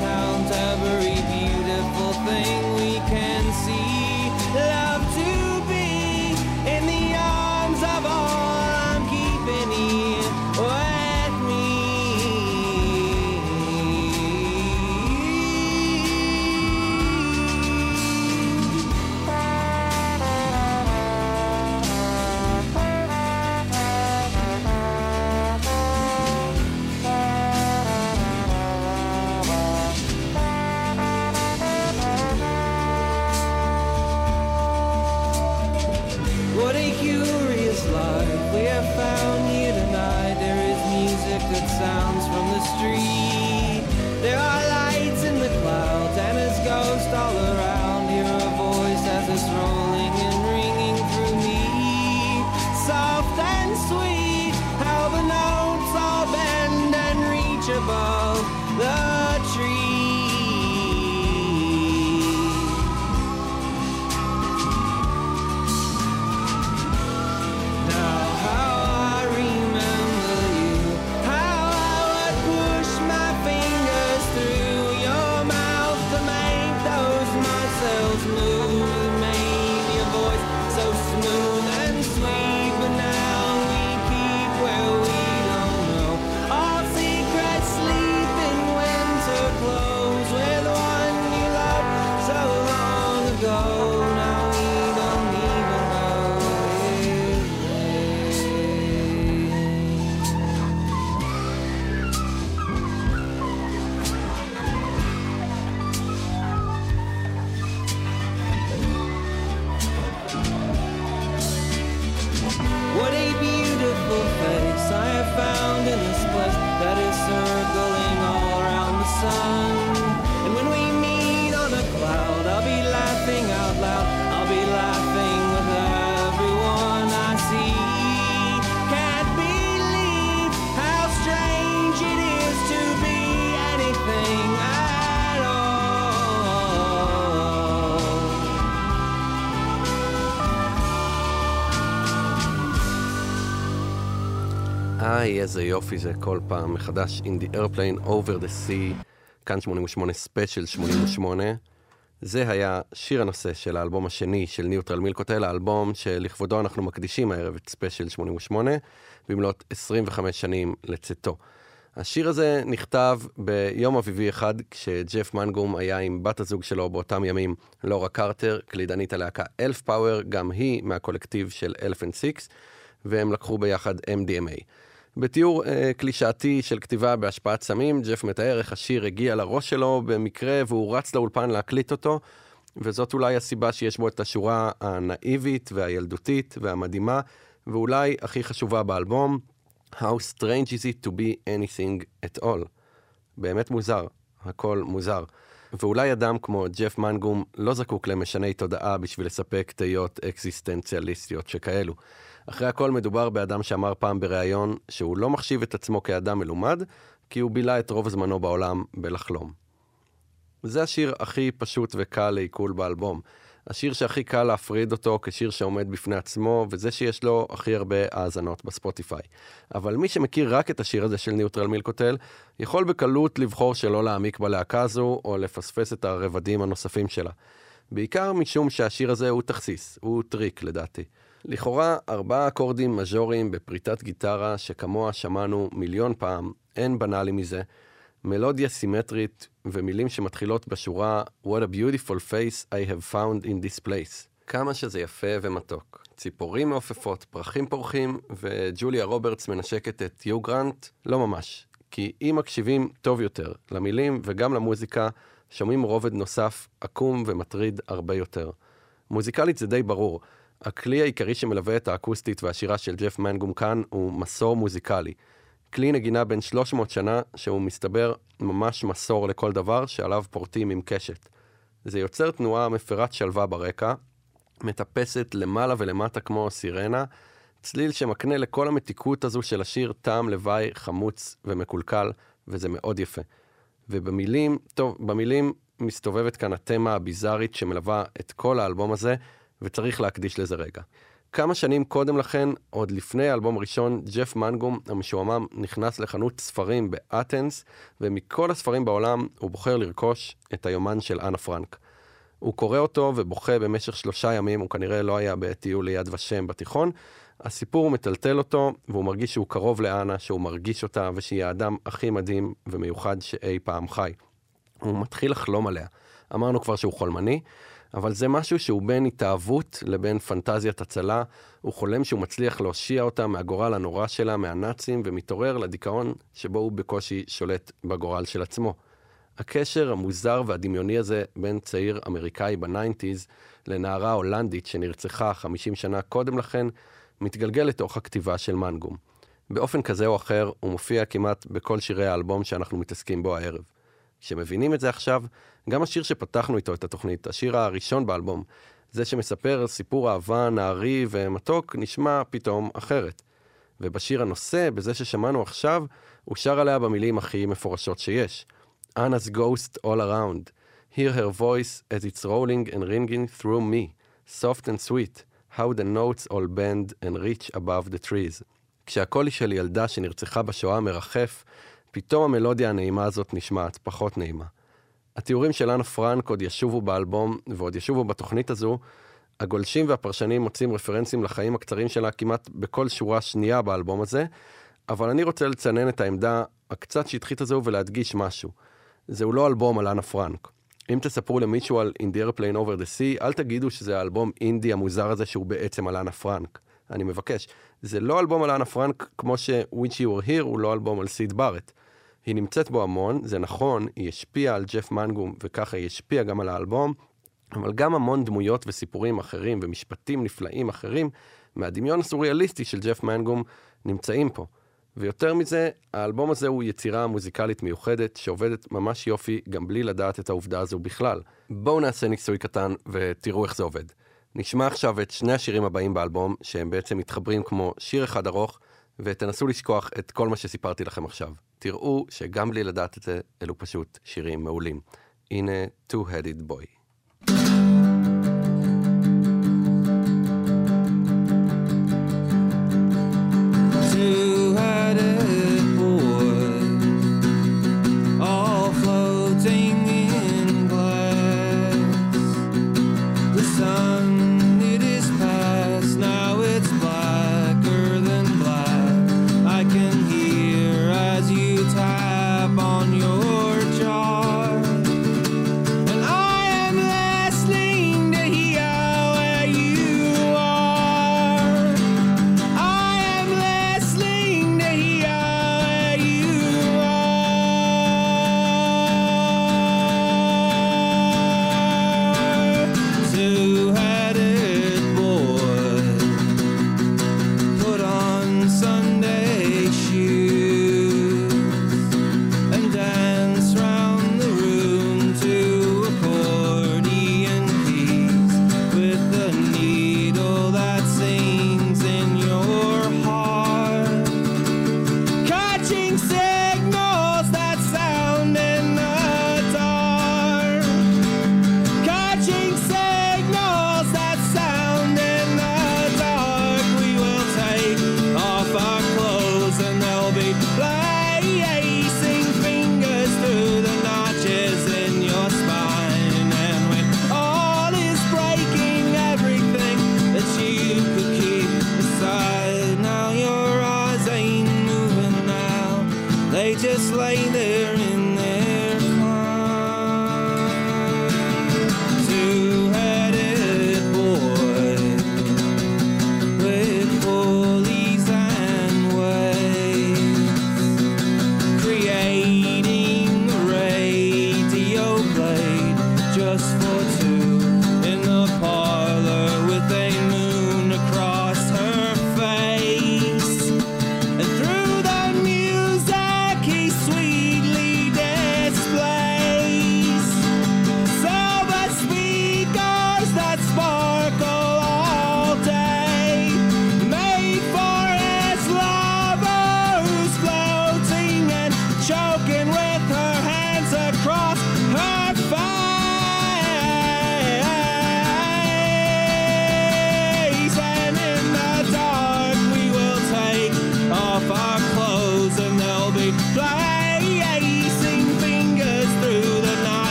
איזה יופי זה כל פעם מחדש. In the airplane over the sea, כאן 88 ספיישל 88. זה היה שיר הנושא של האלבום השני של Neutral Milk Hotel, האלבום שלכבודו אנחנו מקדישים הערב את ספיישל 88, במלאת 25 שנים לצאתו. השיר הזה נכתב ביום אביבי אחד, כשג'ף מנגום היה עם בת הזוג שלו באותם ימים, לורה קרטר, קלידנית הלהקה Elf Power, גם היא מהקולקטיב של Elephant Six, והם לקחו ביחד MDMA. בתיאור אה, קלישאתי של כתיבה בהשפעת סמים, ג'ף מתאר איך השיר הגיע לראש שלו במקרה והוא רץ לאולפן להקליט אותו, וזאת אולי הסיבה שיש בו את השורה הנאיבית והילדותית והמדהימה, ואולי הכי חשובה באלבום, How strange is it to be anything at all. באמת מוזר, הכל מוזר. ואולי אדם כמו ג'ף מנגום לא זקוק למשני תודעה בשביל לספק תהיות אקזיסטנציאליסטיות שכאלו. אחרי הכל מדובר באדם שאמר פעם בריאיון שהוא לא מחשיב את עצמו כאדם מלומד, כי הוא בילה את רוב זמנו בעולם בלחלום. זה השיר הכי פשוט וקל לעיכול באלבום. השיר שהכי קל להפריד אותו כשיר שעומד בפני עצמו, וזה שיש לו הכי הרבה האזנות בספוטיפיי. אבל מי שמכיר רק את השיר הזה של ניוטרל מילקוטל, יכול בקלות לבחור שלא להעמיק בלהקה הזו, או לפספס את הרבדים הנוספים שלה. בעיקר משום שהשיר הזה הוא תכסיס, הוא טריק לדעתי. לכאורה, ארבעה אקורדים מז'וריים בפריטת גיטרה שכמוה שמענו מיליון פעם, אין בנאלי מזה, מלודיה סימטרית ומילים שמתחילות בשורה What a beautiful face I have found in this place. כמה שזה יפה ומתוק. ציפורים מעופפות, פרחים פורחים, וג'וליה רוברטס מנשקת את יו גרנט? לא ממש. כי אם מקשיבים טוב יותר למילים וגם למוזיקה, שומעים רובד נוסף עקום ומטריד הרבה יותר. מוזיקלית זה די ברור. הכלי העיקרי שמלווה את האקוסטית והשירה של ג'ף מנגום כאן הוא מסור מוזיקלי. כלי נגינה בן 300 שנה, שהוא מסתבר ממש מסור לכל דבר שעליו פורטים עם קשת. זה יוצר תנועה מפרת שלווה ברקע, מטפסת למעלה ולמטה כמו סירנה, צליל שמקנה לכל המתיקות הזו של השיר טעם לוואי חמוץ ומקולקל, וזה מאוד יפה. ובמילים, טוב, במילים מסתובבת כאן התמה הביזארית שמלווה את כל האלבום הזה, וצריך להקדיש לזה רגע. כמה שנים קודם לכן, עוד לפני האלבום הראשון, ג'ף מנגום המשועמם נכנס לחנות ספרים באתנס, ומכל הספרים בעולם הוא בוחר לרכוש את היומן של אנה פרנק. הוא קורא אותו ובוכה במשך שלושה ימים, הוא כנראה לא היה בטיול ליד ושם בתיכון. הסיפור מטלטל אותו, והוא מרגיש שהוא קרוב לאנה, שהוא מרגיש אותה, ושהיא האדם הכי מדהים ומיוחד שאי פעם חי. הוא מתחיל לחלום עליה. אמרנו כבר שהוא חולמני, אבל זה משהו שהוא בין התאהבות לבין פנטזיית הצלה. הוא חולם שהוא מצליח להושיע אותה מהגורל הנורא שלה, מהנאצים, ומתעורר לדיכאון שבו הוא בקושי שולט בגורל של עצמו. הקשר המוזר והדמיוני הזה בין צעיר אמריקאי בניינטיז לנערה הולנדית שנרצחה 50 שנה קודם לכן, מתגלגל לתוך הכתיבה של מנגום. באופן כזה או אחר, הוא מופיע כמעט בכל שירי האלבום שאנחנו מתעסקים בו הערב. כשמבינים את זה עכשיו, גם השיר שפתחנו איתו את התוכנית, השיר הראשון באלבום, זה שמספר סיפור אהבה נערי ומתוק, נשמע פתאום אחרת. ובשיר הנושא, בזה ששמענו עכשיו, הוא שר עליה במילים הכי מפורשות שיש. Anna's ghost all around. Hear her voice as it's rolling and ringing through me. Soft and sweet. How the notes all bend and reach above the trees. כשהקולי של ילדה שנרצחה בשואה מרחף, פתאום המלודיה הנעימה הזאת נשמעת פחות נעימה. התיאורים של אנה פרנק עוד ישובו באלבום ועוד ישובו בתוכנית הזו. הגולשים והפרשנים מוצאים רפרנסים לחיים הקצרים שלה כמעט בכל שורה שנייה באלבום הזה, אבל אני רוצה לצנן את העמדה הקצת שטחית הזו ולהדגיש משהו. זהו לא אלבום על אנה פרנק. אם תספרו למישהו על In the Airplane Over the Sea, אל תגידו שזה האלבום אינדי המוזר הזה שהוא בעצם על אנה פרנק. אני מבקש. זה לא אלבום על אנה פרנק כמו ש-Which You Were Here הוא לא אלבום על סיד בארט. היא נמצאת בו המון, זה נכון, היא השפיעה על ג'ף מנגום וככה היא השפיעה גם על האלבום, אבל גם המון דמויות וסיפורים אחרים ומשפטים נפלאים אחרים מהדמיון הסוריאליסטי של ג'ף מנגום נמצאים פה. ויותר מזה, האלבום הזה הוא יצירה מוזיקלית מיוחדת שעובדת ממש יופי גם בלי לדעת את העובדה הזו בכלל. בואו נעשה ניסוי קטן ותראו איך זה עובד. נשמע עכשיו את שני השירים הבאים באלבום, שהם בעצם מתחברים כמו שיר אחד ארוך, ותנסו לשכוח את כל מה שסיפרתי לכם עכשיו. תראו שגם בלי לדעת את זה, אלו פשוט שירים מעולים. הנה Two-Headed Boy. Two-headed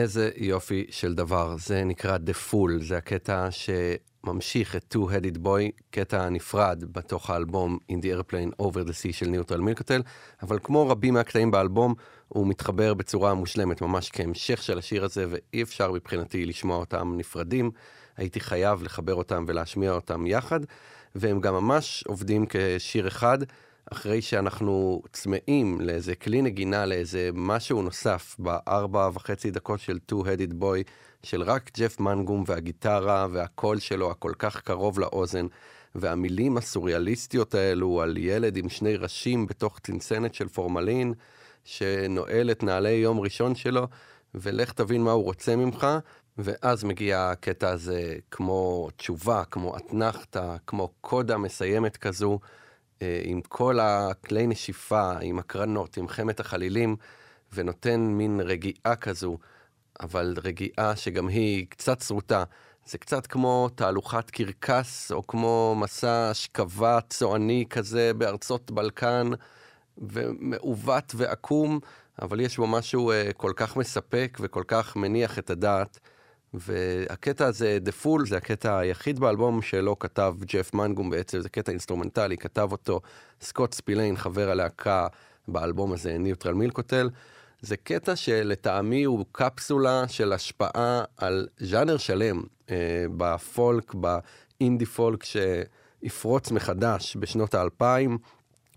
איזה יופי של דבר. זה נקרא The Full, זה הקטע שממשיך את Two-Headed Boy, קטע נפרד בתוך האלבום In the Airplane Over the Sea של ניוטרל מילקוטל, אבל כמו רבים מהקטעים באלבום, הוא מתחבר בצורה מושלמת, ממש כהמשך של השיר הזה, ואי אפשר מבחינתי לשמוע אותם נפרדים. הייתי חייב לחבר אותם ולהשמיע אותם יחד, והם גם ממש עובדים כשיר אחד. אחרי שאנחנו צמאים לאיזה כלי נגינה, לאיזה משהו נוסף בארבע וחצי דקות של Two-Headed Boy, של רק ג'ף מנגום והגיטרה והקול שלו הכל כך קרוב לאוזן, והמילים הסוריאליסטיות האלו על ילד עם שני ראשים בתוך צנצנת של פורמלין, שנועל את נעלי יום ראשון שלו, ולך תבין מה הוא רוצה ממך, ואז מגיע הקטע הזה כמו תשובה, כמו אתנחתא, כמו קודה מסיימת כזו, עם כל הכלי נשיפה, עם הקרנות, עם חמת החלילים, ונותן מין רגיעה כזו, אבל רגיעה שגם היא קצת שרוטה. זה קצת כמו תהלוכת קרקס, או כמו מסע אשכבה צועני כזה בארצות בלקן, ומעוות ועקום, אבל יש בו משהו uh, כל כך מספק וכל כך מניח את הדעת. והקטע הזה, The Fool, זה הקטע היחיד באלבום שלא כתב ג'ף מנגום בעצם, זה קטע אינסטרומנטלי, כתב אותו סקוט ספיליין, חבר הלהקה באלבום הזה, Neutral Milk Hotel. זה קטע שלטעמי הוא קפסולה של השפעה על ז'אנר שלם אה, בפולק, באינדי פולק שיפרוץ מחדש בשנות האלפיים.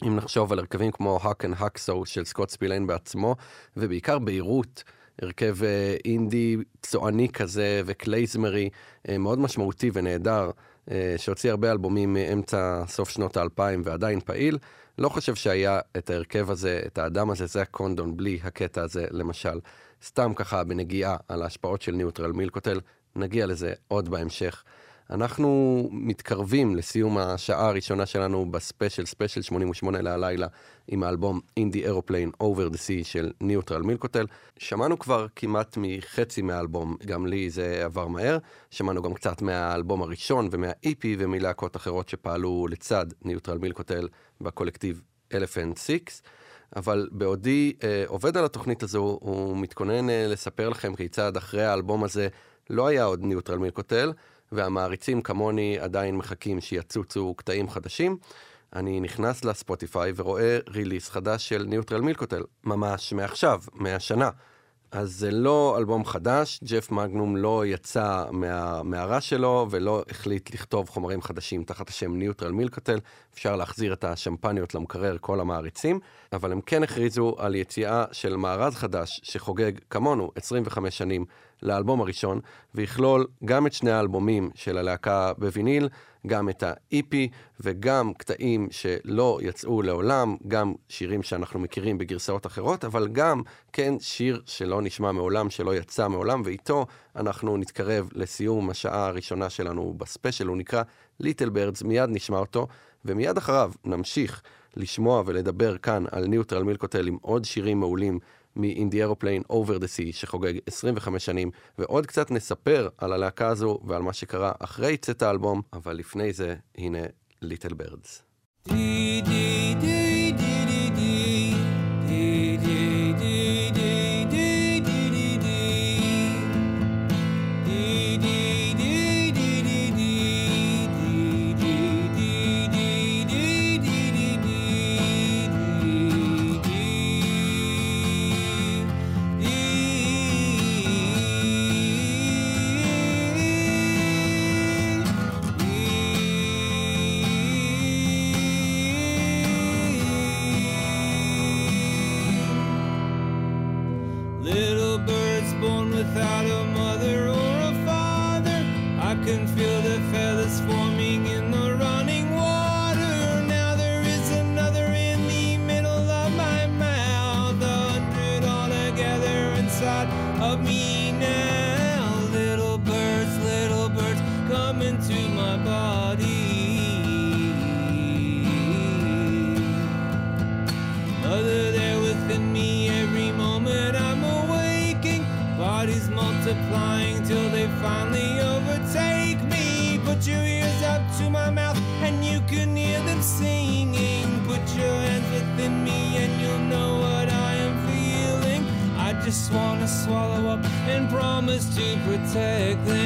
אם נחשוב על הרכבים כמו A Hawk and a Hacksaw של סקוט ספיליין בעצמו, ובעיקר Beirut, הרכב אה, אינדי צועני כזה וקלייזמרי, אה, מאוד משמעותי ונהדר, אה, שהוציא הרבה אלבומים מאמצע סוף שנות האלפיים ועדיין פעיל. לא חושב שהיה את ההרכב הזה, את האדם הזה, זאק קונדון, בלי הקטע הזה, למשל. סתם ככה בנגיעה על ההשפעות של Neutral Milk Hotel, נגיע לזה עוד בהמשך. אנחנו מתקרבים לסיום השעה הראשונה שלנו בספיישל, ספיישל 88 להלילה, עם האלבום In the Aeroplane Over the Sea של Neutral Milk Hotel. שמענו כבר כמעט מחצי מהאלבום, גם לי זה עבר מהר. שמענו גם קצת מהאלבום הראשון ומה-EP ומלהקות אחרות שפעלו לצד Neutral Milk Hotel בקולקטיב Elephant 6. אבל בעודי אה, עובד על התוכנית הזו, ומתכונן אה, לספר לכם כיצד אחרי האלבום הזה לא היה עוד Neutral Milk Hotel, והמעריצים כמוני עדיין מחכים שיצוצו קטעים חדשים. אני נכנס לספוטיפיי ורואה release חדש של Neutral Milk Hotel, ממש מעכשיו, מהשנה. אז זה לא אלבום חדש, ג'ף מגנום לא יצא מהמערה שלו ולא החליט לכתוב חומרים חדשים תחת השם ניוטרל מילקוטל. אפשר להחזיר את השמפניות למקרר כל המעריצים, אבל הם כן הכריזו על יציאה של מארז חדש שחוגג כמונו 25 שנים לאלבום הראשון, ויכלול גם את שני האלבומים של הלהקה בוויניל, גם את ה-EP וגם קטעים שלא יצאו לעולם, גם שירים שאנחנו מכירים בגרסאות אחרות, אבל גם, כן, שיר שלא נשמע מעולם, שלא יצא מעולם, ואיתו אנחנו נתקרב לסיום השעה הראשונה שלנו בספיישל, הוא נקרא Little Birds, מיד נשמע אותו, ומיד אחריו נמשיך לשמוע ולדבר כאן על Neutral Milk Hotel עם עוד שירים מעולים מ-In the Aeroplane Over the Sea שחוגג 25 שנים, ועוד קצת נספר על הלהקה הזו ועל מה שקרה אחרי צאת האלבום, אבל לפני זה, הנה Little Birds. Little just wanna swallow up and promise to protect them.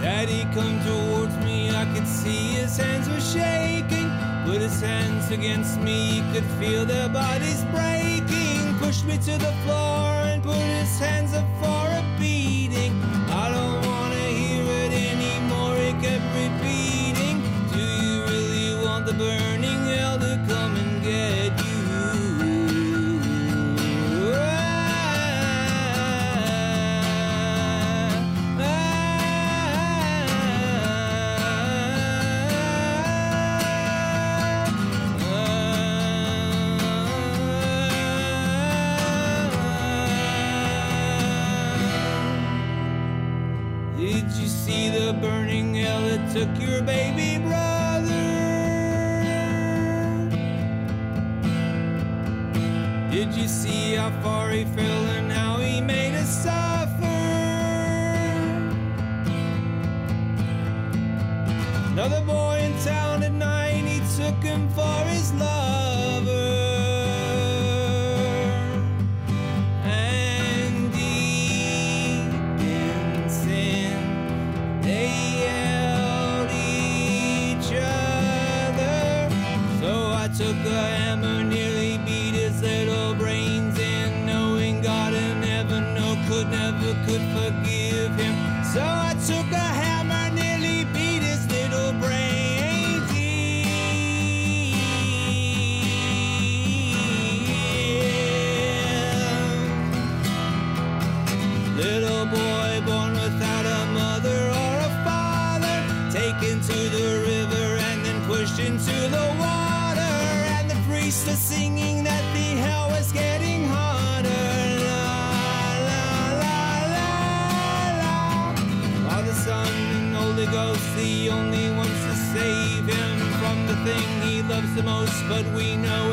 Daddy come towards me, I could see his hands were shaking. Put his hands against me, could feel their bodies breaking. Pushed me to the floor and put his hands up for a but we know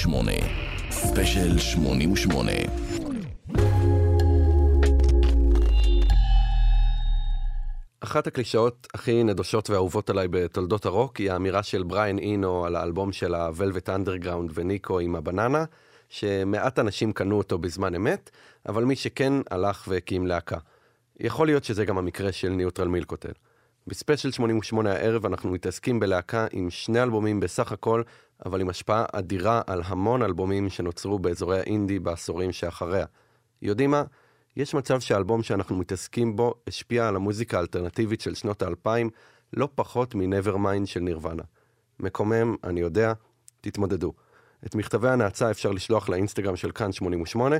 88. ספיישל 88. אחת הקלישאות הכי נדושות ואהובות עליי בתולדות הרוק היא האמירה של בריאן אינו על האלבום של ה Velvet Underground וניקו עם הבננה, שמעט אנשים קנו אותו בזמן אמת, אבל מי שכן הלך והקים להקה. יכול להיות שזה גם המקרה של Neutral Milk Hotel. בספיישל 88 הערב אנחנו מתעסקים בלהקה עם שני אלבומים בסך הכל אבל עם השפעה אדירה על המון אלבומים שנוצרו באזורי האינדי בעשורים שאחריה. יודעים מה? יש מצב שהאלבום שאנחנו מתעסקים בו השפיע על המוזיקה האלטרנטיבית של שנות האלפיים לא פחות מ-Nevermind של נירוונה. מקומם, אני יודע, תתמודדו. את מכתבי הנאצה אפשר לשלוח לאינסטגרם של כאן 88,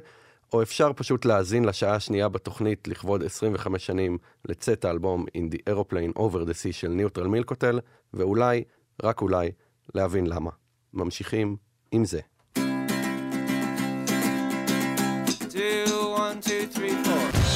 או אפשר פשוט להאזין לשעה השנייה בתוכנית לכבוד 25 שנים לצאת האלבום In the Aeroplane Over the Sea של ניוטרל מילקוטל, ואולי, רק אולי, להבין למה. ממשיכים עם זה. Two, one, two, three.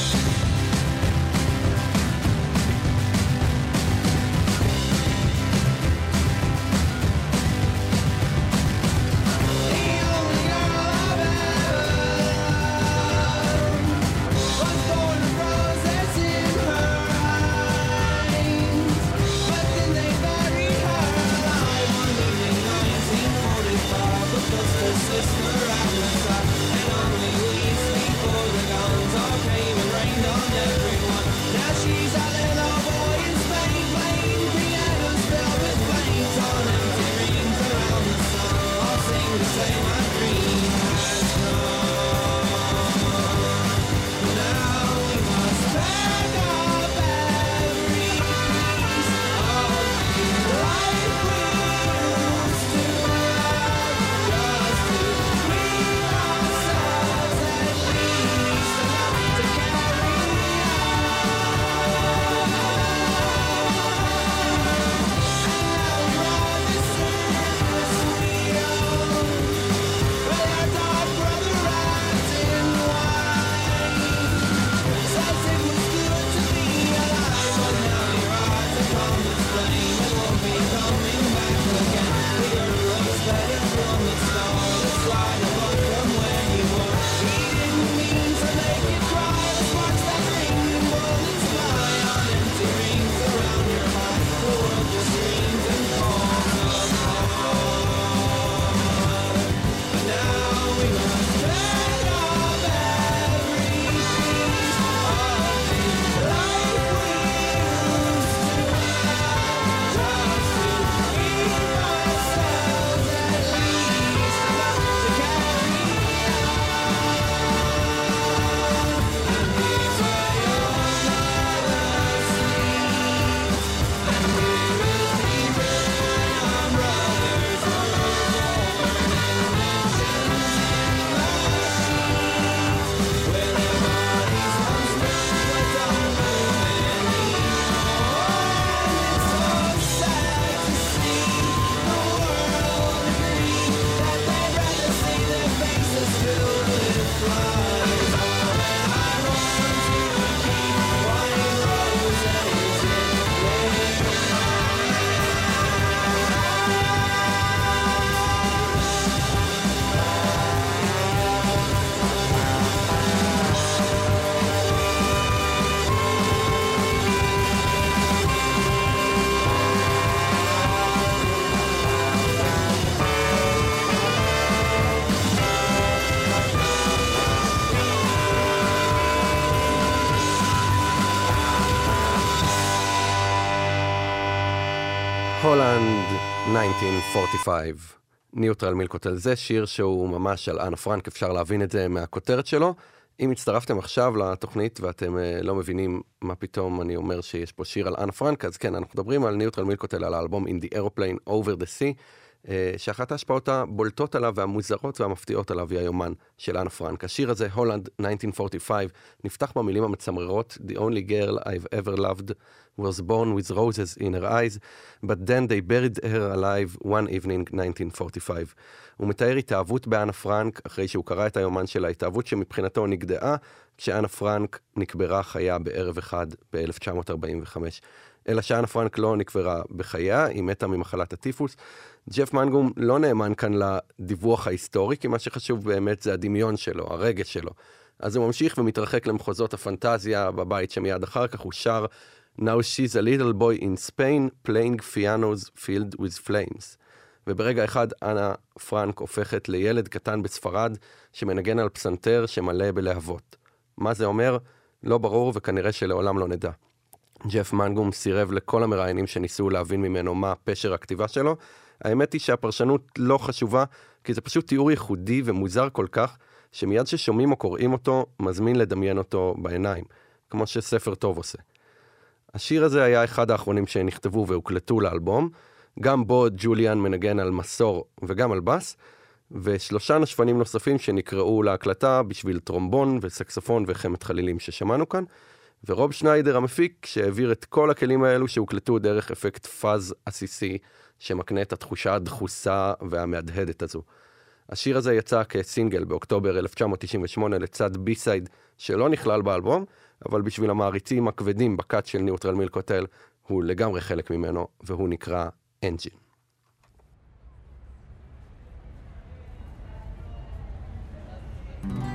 1945, Neutral Milk Hotel. זה שיר שהוא ממש על אנה פרנק, אפשר להבין את זה מהכותרת שלו. אם הצטרפתם עכשיו לתוכנית ואתם אה, לא מבינים מה פתאום אני אומר שיש פה שיר על אנה פרנק, אז כן, אנחנו מדברים על Neutral Milk Hotel, על האלבום In the Aeroplane Over the Sea, אה, שאחת ההשפעות הבולטות עליו והמוזרות והמפתיעות עליו היא היומן של אנה פרנק. השיר הזה, Holland 1945, נפתח במילים המצמררות The only girl I've ever loved was born with roses in her eyes, but then they buried her alive one evening 1945. הוא מתאר התאהבות באנה פרנק אחרי שהוא קרא את היומן שלה, התאהבות שמבחינתו נגדעה כשאנה פרנק נקברה חיה בערב אחד ב-1945. אלא שאנה פרנק לא נקברה בחייה, היא מתה ממחלת הטיפוס. ג'ף מנגום לא נאמן כאן לדיווח ההיסטורי, כי מה שחשוב באמת זה הדמיון שלו, הרגש שלו. אז הוא ממשיך ומתרחק למחוזות הפנטזיה בבית שמיד אחר כך הוא שר Now she's a little boy in Spain playing pianos filled with flames. וברגע אחד אנה פרנק הופכת לילד קטן בספרד שמנגן על פסנתר שמלא בלהבות. מה זה אומר? לא ברור וכנראה שלעולם לא נדע. ג'ף מנגום סירב לכל המראיינים שניסו להבין ממנו מה פשר הכתיבה שלו. האמת היא שהפרשנות לא חשובה, כי זה פשוט תיאור ייחודי ומוזר כל כך, שמיד ששומעים או קוראים אותו, מזמין לדמיין אותו בעיניים, כמו שספר טוב עושה. השיר הזה היה אחד האחרונים שנכתבו והוקלטו לאלבום, גם בו ג'וליאן מנגן על מסור וגם על בס, ושלושה נשפנים נוספים שנקראו להקלטה בשביל טרומבון וסקסופון וחמת חלילים ששמענו כאן, ורוב שניידר המפיק שהעביר את כל הכלים האלו שהוקלטו דרך אפקט פאז עסיסי שמקנה את התחושה הדחוסה והמהדהדת הזו. השיר הזה יצא כסינגל באוקטובר 1998 לצד B-side שלא נכלל באלבום, אבל בשביל המעריצים הכבדים ב cult של Neutral Milk Hotel, הוא לגמרי חלק ממנו, והוא נקרא Engine. For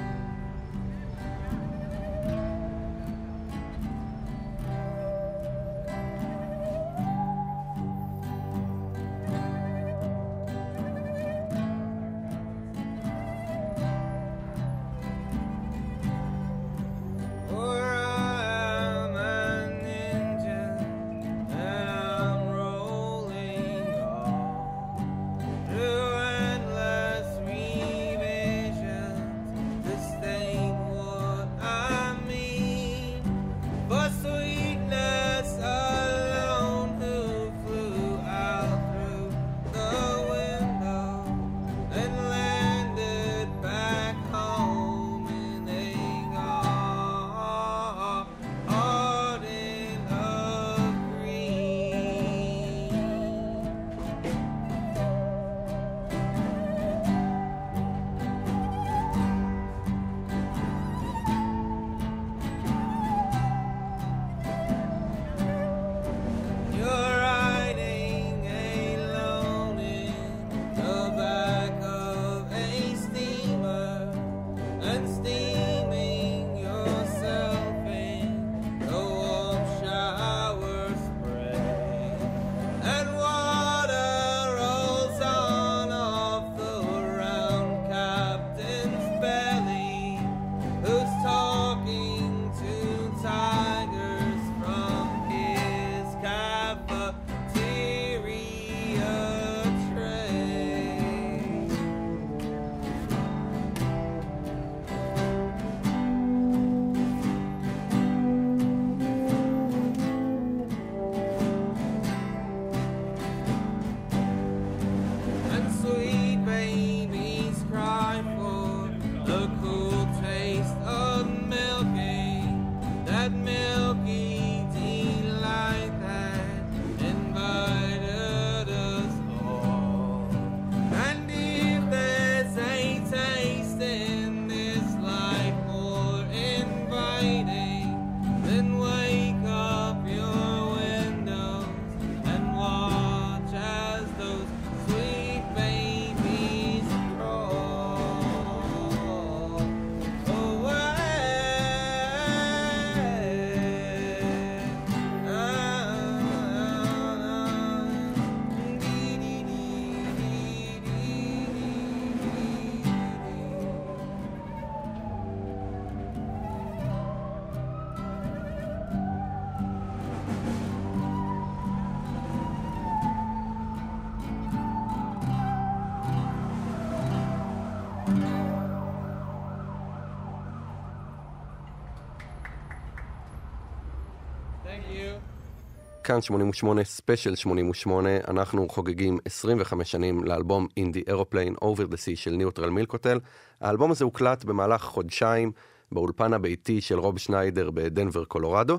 כאן 88, ספיישל 88, אנחנו חוגגים 25 שנים לאלבום In the Aeroplane Over the Sea של Neutral Milk Hotel. האלבום הזה הוקלט במהלך חודשיים באולפן הביתי של רוב שניידר בדנבר, קולורדו.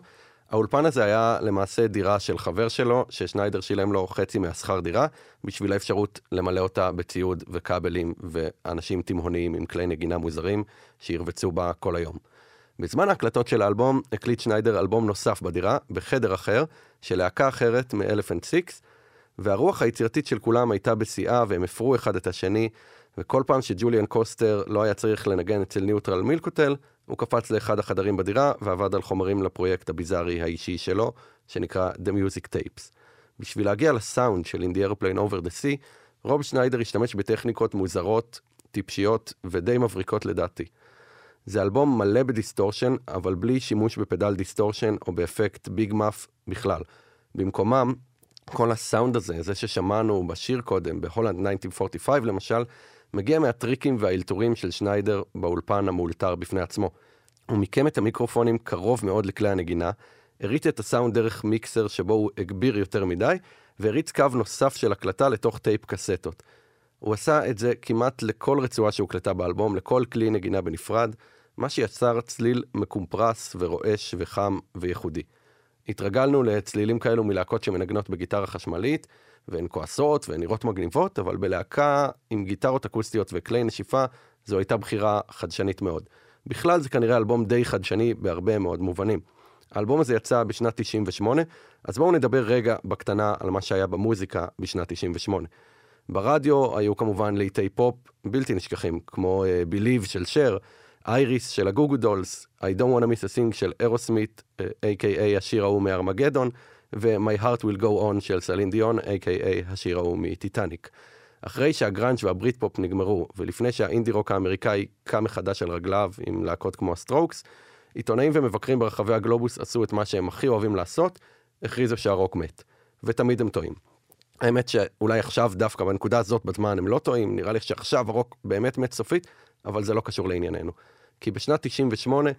האולפן הזה היה למעשה דירה של חבר שלו, ששניידר שילם לו חצי מהשכר דירה, בשביל האפשרות למלא אותה בציוד וכבלים ואנשים תימהוניים עם כלי נגינה מוזרים שירבצו בה כל היום. בזמן ההקלטות של האלבום הקליט שניידר אלבום נוסף בדירה, בחדר אחר, של להקה אחרת מ-Elephant Six, והרוח היצירתית של כולם הייתה בשיאה והם הפרו אחד את השני, וכל פעם שג'וליאן קוסטר לא היה צריך לנגן אצל Neutral Milk Hotel, הוא קפץ לאחד החדרים בדירה ועבד על חומרים לפרויקט הביזארי האישי שלו, שנקרא The Music Tapes. בשביל להגיע לסאונד של In the Aeroplane Over the Sea, רוב שניידר השתמש בטכניקות מוזרות, טיפשיות ודי מבריקות לדעתי. זה אלבום מלא ב distortion, אבל בלי שימוש בפדל distortion או באפקט Big Muff בכלל. במקומם, כל הסאונד הזה, זה ששמענו בשיר קודם, ב Holland 1945 למשל, מגיע מהטריקים והאלתורים של שניידר באולפן המאולתר בפני עצמו. הוא מיקם את המיקרופונים קרוב מאוד לכלי הנגינה, הריץ את הסאונד דרך מיקסר שבו הוא הגביר יותר מדי, והריץ קו נוסף של הקלטה לתוך טייפ קסטות. הוא עשה את זה כמעט לכל רצועה שהוקלטה באלבום, לכל כלי נגינה בנפרד, מה שיצר צליל מקומפרס ורועש וחם וייחודי. התרגלנו לצלילים כאלו מלהקות שמנגנות בגיטרה חשמלית, והן כועסות והן נראות מגניבות, אבל בלהקה עם גיטרות אקוסטיות וכלי נשיפה, זו הייתה בחירה חדשנית מאוד. בכלל זה כנראה אלבום די חדשני בהרבה מאוד מובנים. האלבום הזה יצא בשנת 98, אז בואו נדבר רגע בקטנה על מה שהיה במוזיקה בשנת 98. ברדיו היו כמובן להיטי פופ בלתי נשכחים, כמו uh, Believe של שר, Iris של ה Goo Goo Dolls, I don't want to miss a thing של Aerosmith, uh, a.k.a השיר ההוא מארמגדון, ו-My heart will go on של סלין דיון, a.k.a השיר ההוא מטיטניק. אחרי שהגראנג' והבריטפופ נגמרו, ולפני שהאינדי רוק האמריקאי קם מחדש על רגליו עם להקות כמו ה Strokes, עיתונאים ומבקרים ברחבי הגלובוס עשו את מה שהם הכי אוהבים לעשות, הכריזו שהרוק מת. ותמיד הם טועים. האמת שאולי עכשיו, דווקא בנקודה הזאת בזמן, הם לא טועים, נראה לי שעכשיו הרוק באמת מת סופית, אבל זה לא קשור לענייננו. כי בשנת 98,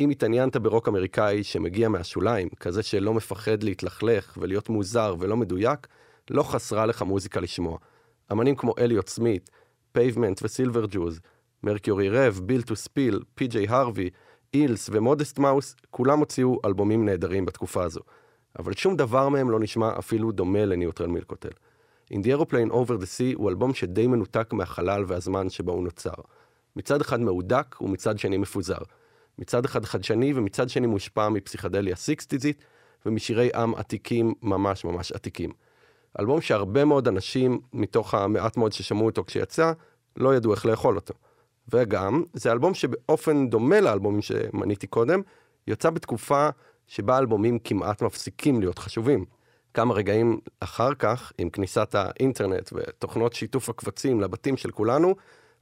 אם התעניינת ברוק אמריקאי שמגיע מהשוליים, כזה שלא מפחד להתלכלך ולהיות מוזר ולא מדויק, לא חסרה לך מוזיקה לשמוע. אמנים כמו אליוט סמית, Pavement ו Silver Jews, Mercury Rev, Built to Spill, פי.ג'יי הרווי, Eels ו Modest Mouse, כולם הוציאו אלבומים נהדרים בתקופה הזו. אבל שום דבר מהם לא נשמע אפילו דומה ל Neutral Milk Hotel. In the Aeroplane Over the Sea הוא אלבום שדי מנותק מהחלל והזמן שבו הוא נוצר. מצד אחד מהודק ומצד שני מפוזר. מצד אחד חדשני ומצד שני מושפע מפסיכדליה סיקסטיזית ומשירי עם עתיקים ממש ממש עתיקים. אלבום שהרבה מאוד אנשים, מתוך המעט מאוד ששמעו אותו כשיצא, לא ידעו איך לאכול אותו. וגם, זה אלבום שבאופן דומה לאלבומים שמניתי קודם, יצא בתקופה שבה אלבומים כמעט מפסיקים להיות חשובים. כמה רגעים אחר כך, עם כניסת האינטרנט ותוכנות שיתוף הקבצים לבתים של כולנו,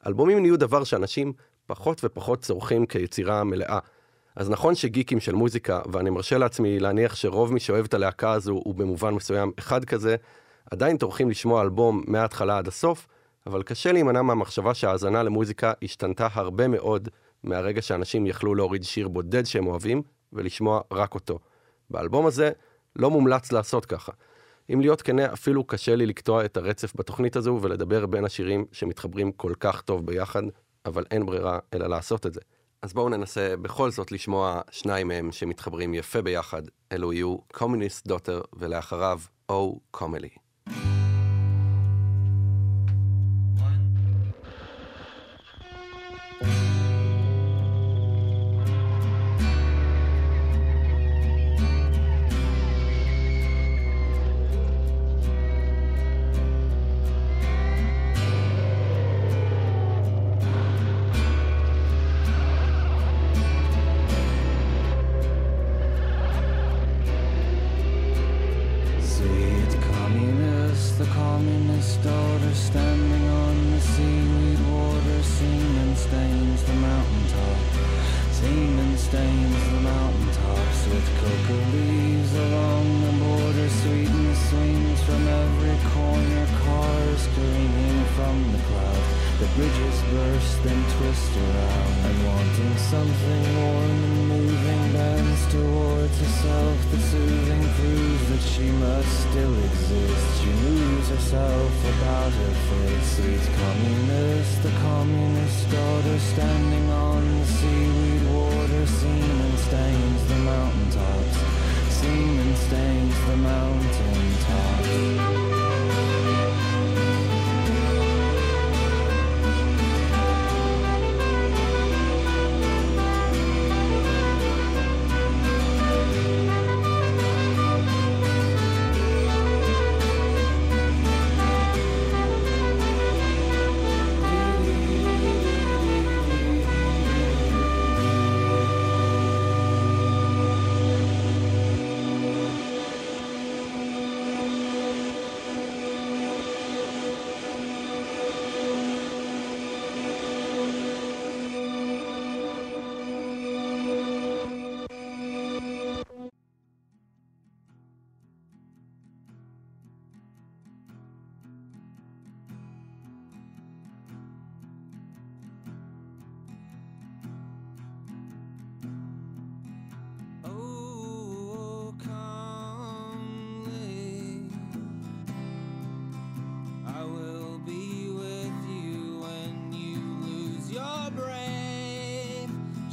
אלבומים נהיו דבר שאנשים פחות ופחות צורכים כיצירה מלאה. אז נכון שגיקים של מוזיקה, ואני מרשה לעצמי להניח שרוב מי שאוהב את הלהקה הזו הוא במובן מסוים אחד כזה, עדיין טורחים לשמוע אלבום מההתחלה עד הסוף, אבל קשה להימנע מהמחשבה שההאזנה למוזיקה השתנתה הרבה מאוד מהרגע שאנשים יכלו להוריד שיר בודד שהם אוהבים ולשמוע רק אותו. באלבום הזה לא מומלץ לעשות ככה. אם להיות כנה, אפילו קשה לי לקטוע את הרצף בתוכנית הזו ולדבר בין השירים שמתחברים כל כך טוב ביחד, אבל אין ברירה אלא לעשות את זה. אז בואו ננסה בכל זאת לשמוע שניים מהם שמתחברים יפה ביחד. אלו יהיו קומוניסט דוטר ולאחריו או קומלי.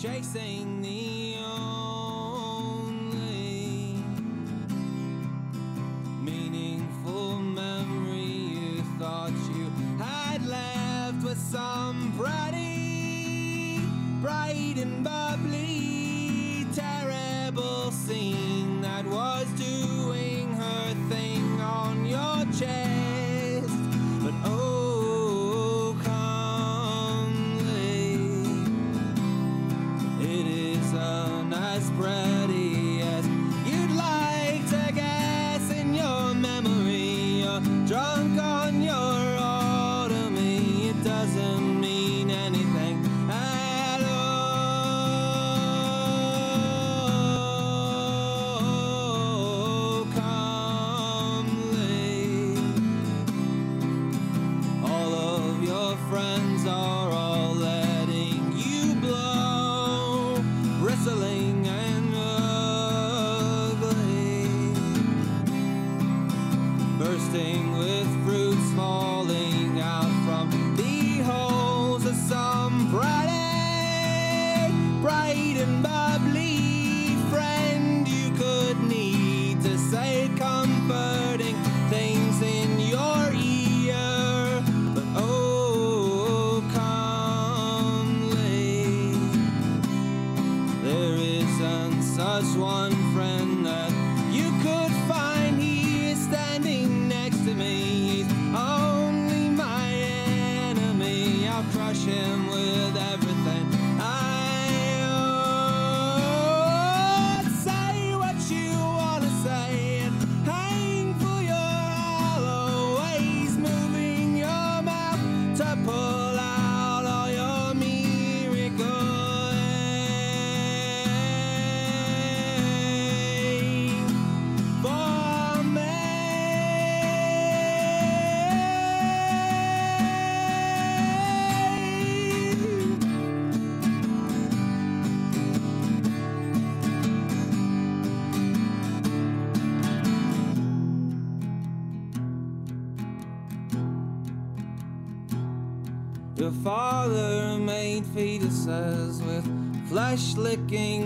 Chasing the made with flesh licking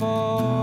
for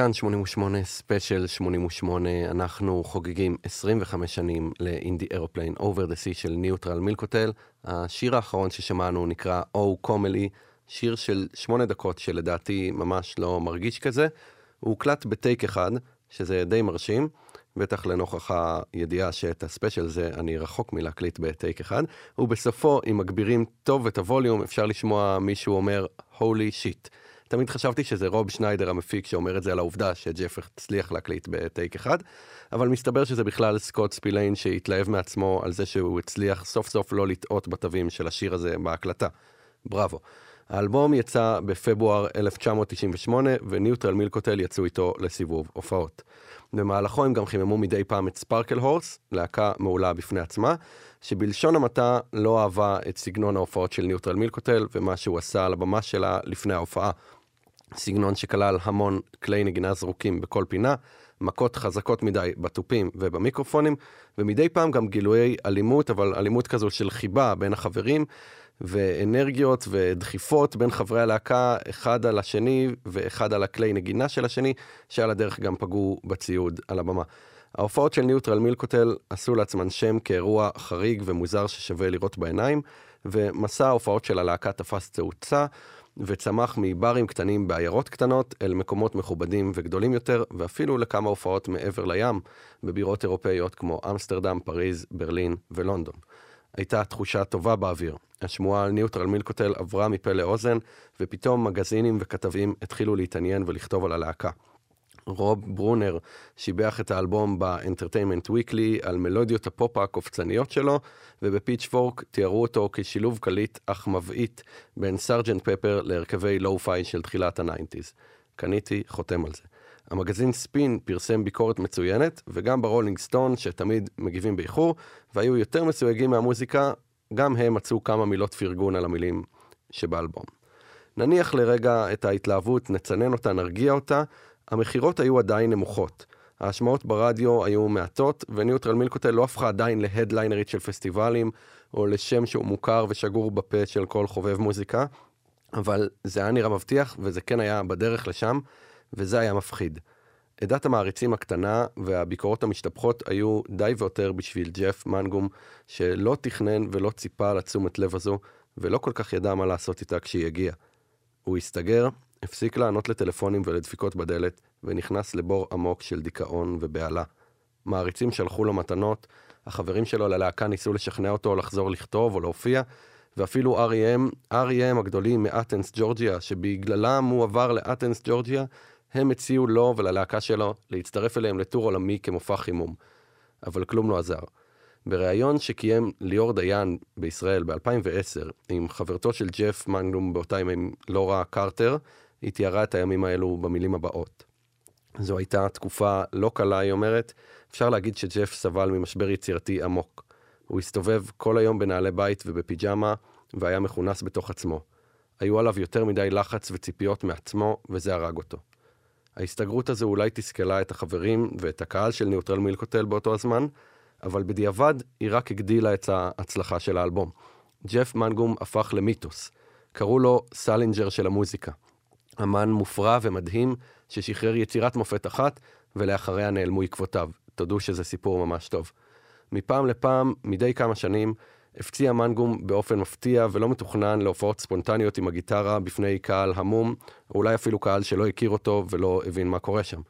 כאן 88, ספיישל 88, אנחנו חוגגים 25 שנים ל In the Aeroplane Over the Sea של Neutral Milk Hotel. השיר האחרון ששמענו נקרא Oh Comely, שיר של 8 דקות שלדעתי ממש לא מרגיש כזה. הוא הוקלט בטייק אחד, שזה די מרשים, בטח לנוכח הידיעה שאת הספיישל הזה אני רחוק מלהקליט בטייק אחד. ובסופו, אם מגבירים טוב את הווליום, אפשר לשמוע מישהו אומר, Holy shit. תמיד חשבתי שזה רוב שניידר המפיק שאומר את זה על העובדה שג'ף הצליח להקליט בטייק אחד, אבל מסתבר שזה בכלל סקוט ספיליין שהתלהב מעצמו על זה שהוא הצליח סוף סוף לא לטעות בתווים של השיר הזה בהקלטה. בראבו. האלבום יצא בפברואר 1998, ו Neutral Milk Hotel יצאו איתו לסיבוב הופעות. במהלכו הם גם חיממו מדי פעם את Sparklehorse, להקה מעולה בפני עצמה, שבלשון המעטה לא אהבה את סגנון ההופעות של Neutral Milk Hotel ומה שהוא עשה על הבמה שלה לפני ההופעה. סגנון שכלל המון כלי נגינה זרוקים בכל פינה, מכות חזקות מדי בתופים ובמיקרופונים, ומדי פעם גם גילויי אלימות, אבל אלימות כזו של חיבה בין החברים, ואנרגיות ודחיפות בין חברי הלהקה, אחד על השני ואחד על הכלי נגינה של השני, שעל הדרך גם פגעו בציוד על הבמה. ההופעות של ניוטרל מילקוטל עשו לעצמן שם כאירוע חריג ומוזר ששווה לראות בעיניים, ומסע ההופעות של הלהקה תפס תאוצה, וצמח מברים קטנים בעיירות קטנות אל מקומות מכובדים וגדולים יותר, ואפילו לכמה הופעות מעבר לים, בבירות אירופאיות כמו אמסטרדם, פריז, ברלין ולונדון. הייתה תחושה טובה באוויר. השמועה על Neutral Milk Hotel עברה מפה לאוזן, ופתאום מגזינים וכתבים התחילו להתעניין ולכתוב על הלהקה. רוב ברונר שיבח את האלבום ב-Entertainment Weekly על מלודיות הפופ הקופצניות שלו, וב Pitchfork תיארו אותו כשילוב קליט אך מבעית בין Sergeant Pepper להרכבי lo-fi של תחילת ה nineties. קניתי, חותם על זה. המגזין Spin פרסם ביקורת מצוינת, וגם ב Rolling Stone, שתמיד מגיבים באיחור, והיו יותר מסויגים מהמוזיקה, גם הם מצאו כמה מילות פרגון על המילים שבאלבום. נניח לרגע את ההתלהבות, נצנן אותה, נרגיע אותה, המכירות היו עדיין נמוכות. ההשמעות ברדיו היו מעטות, וניוטרל מילקוטל לא הפכה עדיין להדליינרית של פסטיבלים, או לשם שהוא מוכר ושגור בפה של כל חובב מוזיקה, אבל זה היה נראה מבטיח, וזה כן היה בדרך לשם, וזה היה מפחיד. עדת המעריצים הקטנה והביקורות המשתפכות היו די ויותר בשביל ג'ף מנגום, שלא תכנן ולא ציפה לתשומת לב הזו, ולא כל כך ידע מה לעשות איתה כשהיא הגיעה. הוא הסתגר, הפסיק לענות לטלפונים ולדפיקות בדלת, ונכנס לבור עמוק של דיכאון ובהלה. מעריצים שלחו לו מתנות, החברים שלו ללהקה ניסו לשכנע אותו לחזור לכתוב או להופיע, ואפילו R.E.M, R.E.M הגדולים מאתנס ג'ורג'יה, שבגללם הוא עבר לאתנס ג'ורג'יה, הם הציעו לו וללהקה שלו להצטרף אליהם לטור עולמי כמופע חימום. אבל כלום לא עזר. בריאיון שקיים ליאור דיין בישראל ב-2010 עם חברתו של ג'ף מנגלום באותה ימים, לורה קרטר, היא תיארה את הימים האלו במילים הבאות. זו הייתה תקופה לא קלה, היא אומרת. אפשר להגיד שג'ף סבל ממשבר יצירתי עמוק. הוא הסתובב כל היום בנעלי בית ובפיג'מה, והיה מכונס בתוך עצמו. היו עליו יותר מדי לחץ וציפיות מעצמו, וזה הרג אותו. ההסתגרות הזו אולי תסכלה את החברים ואת הקהל של ניוטרל מילקוטל באותו הזמן, אבל בדיעבד היא רק הגדילה את ההצלחה של האלבום. ג'ף מנגום הפך למיתוס. קראו לו סלינג'ר של המוזיקה. אמן מופרע ומדהים ששחרר יצירת מופת אחת, ולאחריה נעלמו עקבותיו. תודו שזה סיפור ממש טוב. מפעם לפעם, מדי כמה שנים, הפציע מנגום באופן מפתיע ולא מתוכנן להופעות ספונטניות עם הגיטרה בפני קהל המום, או אולי אפילו קהל שלא הכיר אותו ולא הבין מה קורה שם.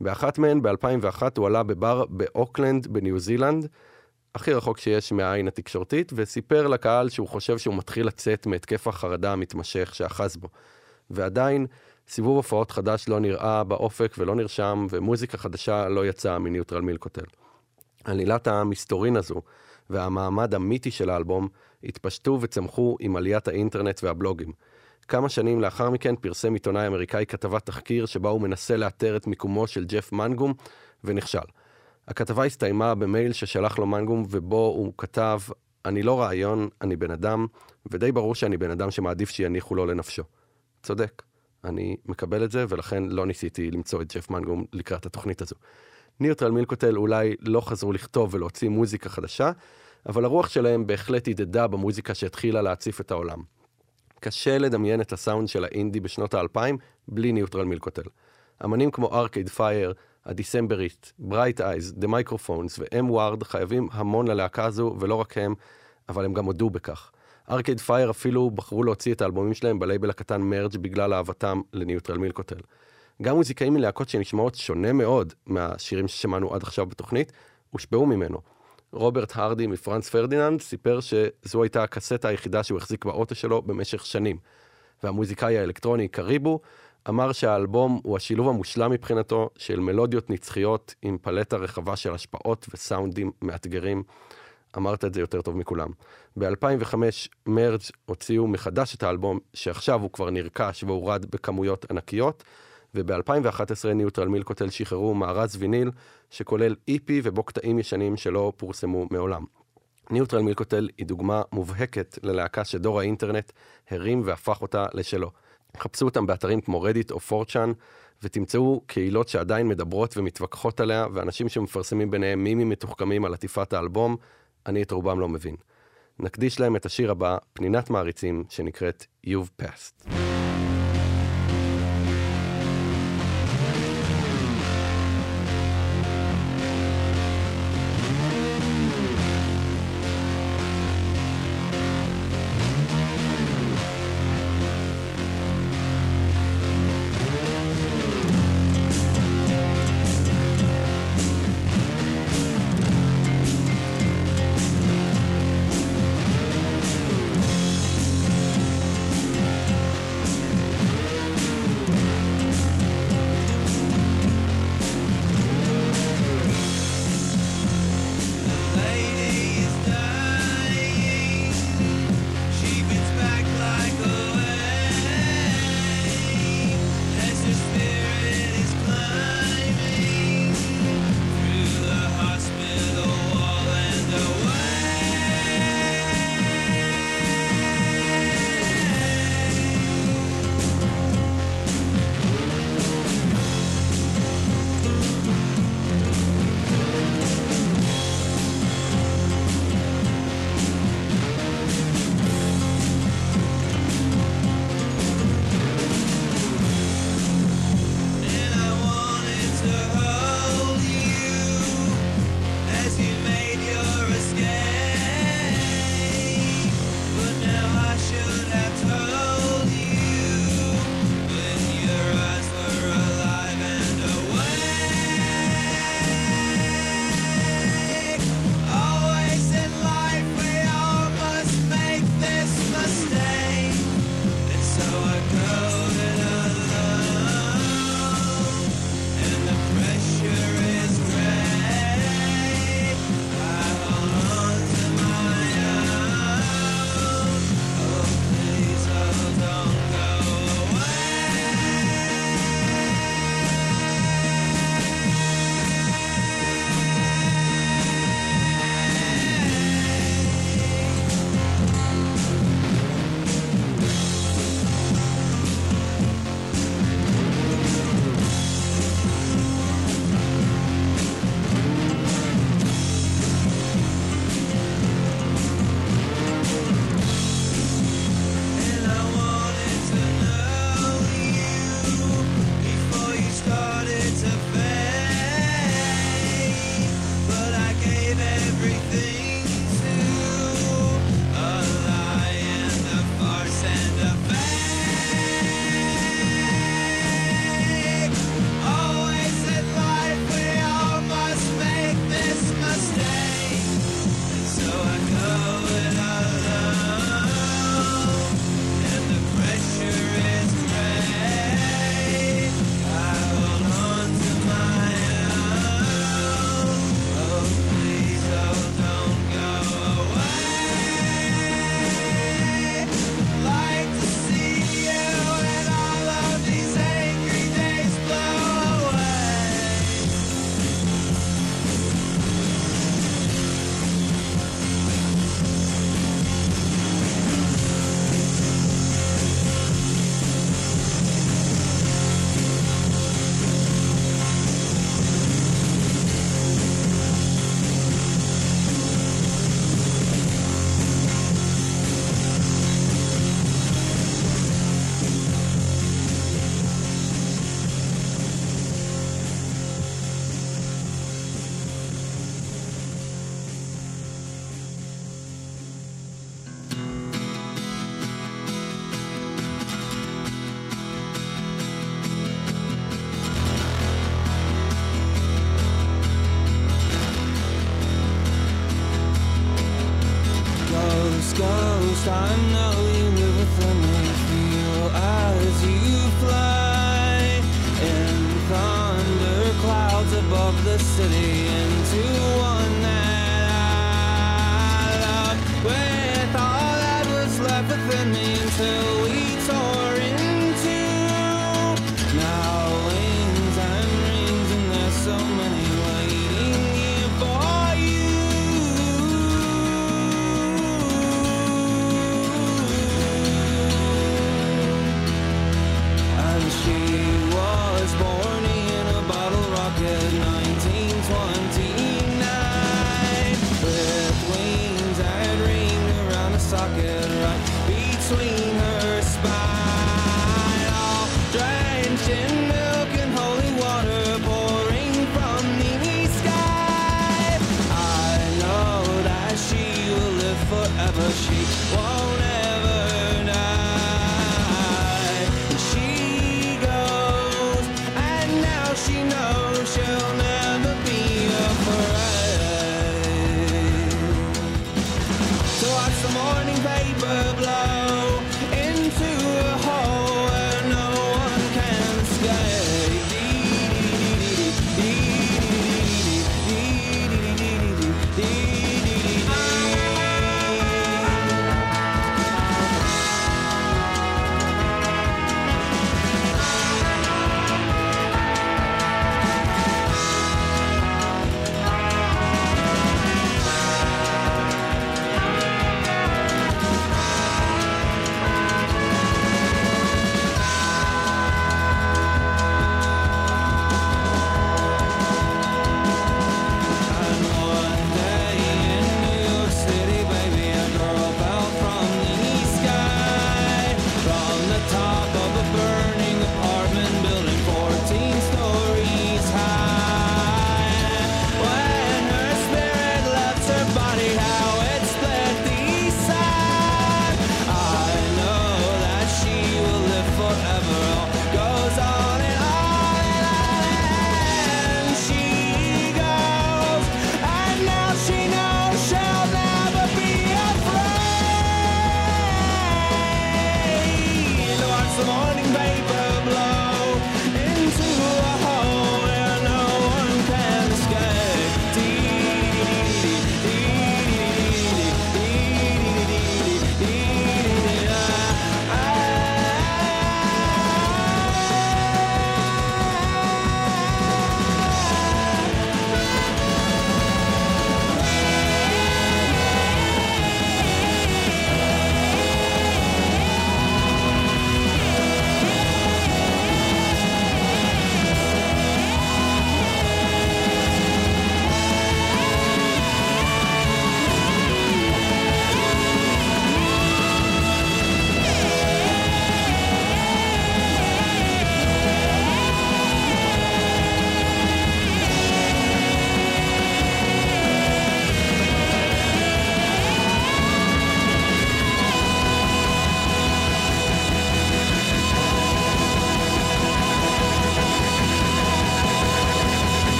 באחת מהן, ב-2001, הוא עלה בבר באוקלנד בניו זילנד, הכי רחוק שיש מהעין התקשורתית, וסיפר לקהל שהוא חושב שהוא מתחיל לצאת מהתקף החרדה המתמשך שאחז בו. ועדיין, סיבוב הופעות חדש לא נראה באופק ולא נרשם, ומוזיקה חדשה לא יצאה מניוטרל מילקוטל. עלילת המסתורין הזו והמעמד המיתי של האלבום התפשטו וצמחו עם עליית האינטרנט והבלוגים. כמה שנים לאחר מכן פרסם עיתונאי אמריקאי כתבת תחקיר שבה הוא מנסה לאתר את מיקומו של ג'ף מנגום, ונכשל. הכתבה הסתיימה במייל ששלח לו מנגום, ובו הוא כתב, אני לא רעיון, אני בן אדם, ודי ברור שאני בן אדם שמעדיף שיניחו לו לנפשו. צודק, אני מקבל את זה, ולכן לא ניסיתי למצוא את ג'ף מנגום לקראת התוכנית הזו. ניוטרל מילקוטל אולי לא חזרו לכתוב ולהוציא מוזיקה חדשה, אבל הרוח שלהם בהחלט הדהדה במוזיקה שהתחילה להציף את העולם. קשה לדמיין את הסאונד של האינדי בשנות האלפיים בלי Neutral Milk Hotel. אמנים כמו Arcade Fire, ה Decemberists, Bright Eyes, The Microphones ו M. Ward חייבים המון ללהקה הזו, ולא רק הם, אבל הם גם הודו בכך. Arcade Fire אפילו בחרו להוציא את האלבומים שלהם בלייבל הקטן Merge בגלל אהבתם ל Neutral Milk Hotel. גם מוזיקאים מלהקות שנשמעות שונה מאוד מהשירים ששמענו עד עכשיו בתוכנית, הושפעו ממנו. רוברט הרדי מ Franz Ferdinand סיפר שזו הייתה הקסטה היחידה שהוא החזיק באוטו שלו במשך שנים. והמוזיקאי האלקטרוני קריבו אמר שהאלבום הוא השילוב המושלם מבחינתו של מלודיות נצחיות עם פלטה רחבה של השפעות וסאונדים מאתגרים. אמרת את זה יותר טוב מכולם. ב-2005 מרג' הוציאו מחדש את האלבום, שעכשיו הוא כבר נרכש והורד בכמויות ענקיות, וב-2011 ניוטרל מילקוטל שחררו מארז ויניל שכולל איפי ובו קטעים ישנים שלא פורסמו מעולם. ניוטרל מילקוטל היא דוגמה מובהקת ללהקה שדור האינטרנט הרים והפך אותה לשלו. חפשו אותם באתרים כמו רדיט או פורצ'אן ותמצאו קהילות שעדיין מדברות ומתווכחות עליה ואנשים שמפרסמים ביניהם מימים מתוחכמים על עטיפת האלבום, אני את רובם לא מבין. נקדיש להם את השיר הבא, פנינת מעריצים, שנקראת You've Passed.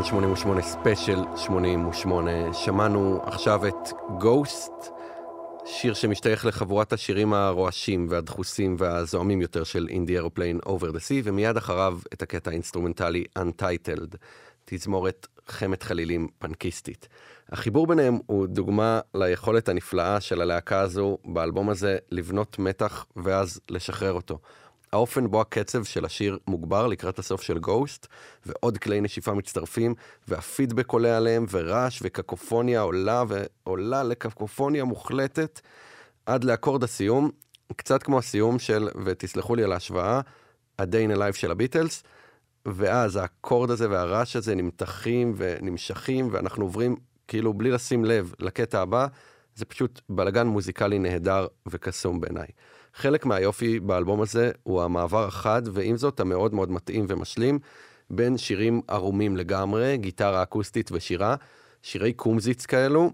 בכאן 88 ספיישל 88 שמענו עכשיו את Ghost, שיר שמשתייך לחבורת השירים הרועשים והדחוסים והזועמים יותר של In the Aeroplane Over the Sea, ומיד אחריו את הקטע האינסטרומנטלי Untitled, תזמורת חמת חלילים פנקיסטית. החיבור ביניהם הוא דוגמה ליכולת הנפלאה של הלהקה הזו באלבום הזה לבנות מתח ואז לשחרר אותו. האופן בו הקצב של השיר מוגבר לקראת הסוף של Ghost, ועוד כלי נשיפה מצטרפים, והפידבק עולה עליהם, ורעש וקקופוניה עולה ועולה לקקופוניה מוחלטת, עד לאקורד הסיום, קצת כמו הסיום של, ותסלחו לי על ההשוואה, a Life של הביטלס, ואז האקורד הזה והרעש הזה נמתחים ונמשכים, ואנחנו עוברים כאילו בלי לשים לב לקטע הבא, זה פשוט בלגן מוזיקלי נהדר וקסום בעיניי. חלק מהיופי באלבום הזה הוא המעבר החד, ועם זאת המאוד מאוד מתאים ומשלים, בין שירים ערומים לגמרי, גיטרה אקוסטית ושירה, שירי קומזיץ כאלו,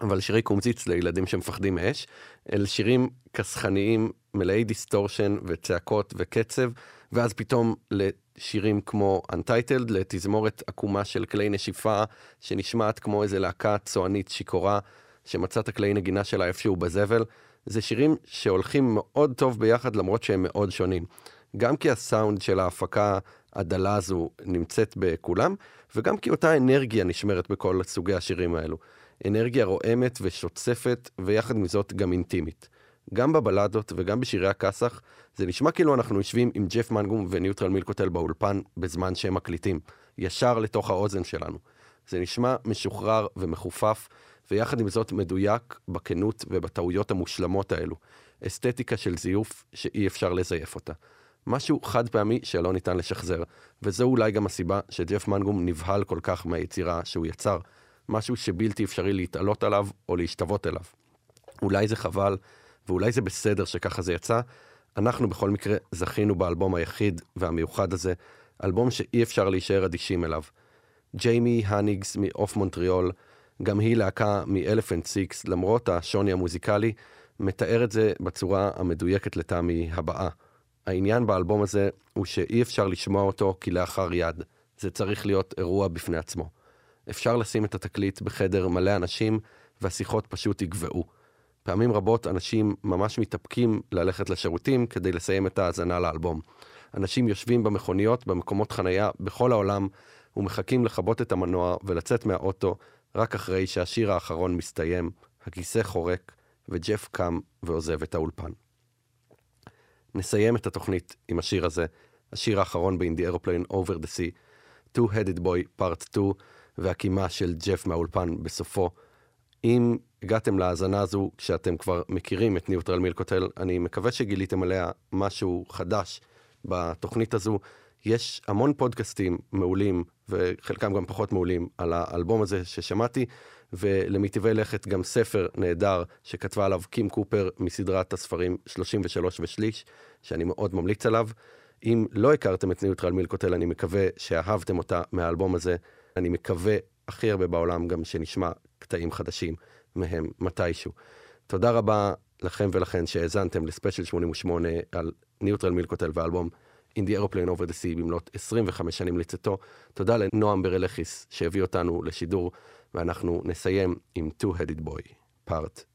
אבל שירי קומזיץ לילדים שמפחדים מאש, אל שירים כסחניים, מלאי דיסטורשן וצעקות וקצב, ואז פתאום לשירים כמו Untitled, לתזמורת עקומה של כלי נשיפה, שנשמעת כמו איזה להקה צוענית שיכורה, שמצא את הכלי נגינה שלה איפשהו בזבל. זה שירים שהולכים מאוד טוב ביחד למרות שהם מאוד שונים. גם כי הסאונד של ההפקה הדלה הזו נמצאת בכולם, וגם כי אותה אנרגיה נשמרת בכל סוגי השירים האלו. אנרגיה רועמת ושוצפת, ויחד עם זאת גם אינטימית. גם בבלדות וגם בשירי הכסח, זה נשמע כאילו אנחנו יושבים עם ג'ף מנגום וניוטרל מילקוטל באולפן בזמן שהם מקליטים, ישר לתוך האוזן שלנו. זה נשמע משוחרר ומחופף, ויחד עם זאת מדויק בכנות ובטעויות המושלמות האלו. אסתטיקה של זיוף שאי אפשר לזייף אותה. משהו חד פעמי שלא ניתן לשחזר, וזו אולי גם הסיבה שג'ף מנגום נבהל כל כך מהיצירה שהוא יצר. משהו שבלתי אפשרי להתעלות עליו או להשתוות אליו. אולי זה חבל, ואולי זה בסדר שככה זה יצא. אנחנו בכל מקרה זכינו באלבום היחיד והמיוחד הזה, אלבום שאי אפשר להישאר אדישים אליו. ג'יימי הניגס מאוף מונטריאול, גם היא להקה מ-Elephant Six, למרות השוני המוזיקלי, מתאר את זה בצורה המדויקת לטעמי הבאה. העניין באלבום הזה הוא שאי אפשר לשמוע אותו כלאחר יד. זה צריך להיות אירוע בפני עצמו. אפשר לשים את התקליט בחדר מלא אנשים, והשיחות פשוט יגבעו. פעמים רבות אנשים ממש מתאפקים ללכת לשירותים כדי לסיים את ההאזנה לאלבום. אנשים יושבים במכוניות, במקומות חנייה, בכל העולם, ומחכים לכבות את המנוע ולצאת מהאוטו רק אחרי שהשיר האחרון מסתיים, הכיסא חורק, וג'ף קם ועוזב את האולפן. נסיים את התוכנית עם השיר הזה, השיר האחרון ב-In the Over the Sea, Two-Headed Boy Part 2, והקימה של ג'ף מהאולפן בסופו. אם הגעתם להאזנה הזו כשאתם כבר מכירים את ניוטרל מילקוטל, אני מקווה שגיליתם עליה משהו חדש בתוכנית הזו. יש המון פודקאסטים מעולים, וחלקם גם פחות מעולים, על האלבום הזה ששמעתי, ולמטבעי לכת גם ספר נהדר שכתבה עליו קים קופר מסדרת הספרים 33 ושליש, שאני מאוד ממליץ עליו. אם לא הכרתם את ניוטרל מילקוטל, אני מקווה שאהבתם אותה מהאלבום הזה. אני מקווה הכי הרבה בעולם גם שנשמע קטעים חדשים מהם מתישהו. תודה רבה לכם ולכן שהאזנתם לספיישל 88 על ניוטרל מילקוטל והאלבום In the Aeroplane Over the Sea במלאת 25 שנים לצאתו. תודה לנועם ברלכיס שהביא אותנו לשידור, ואנחנו נסיים עם Two-Headed Boy, Part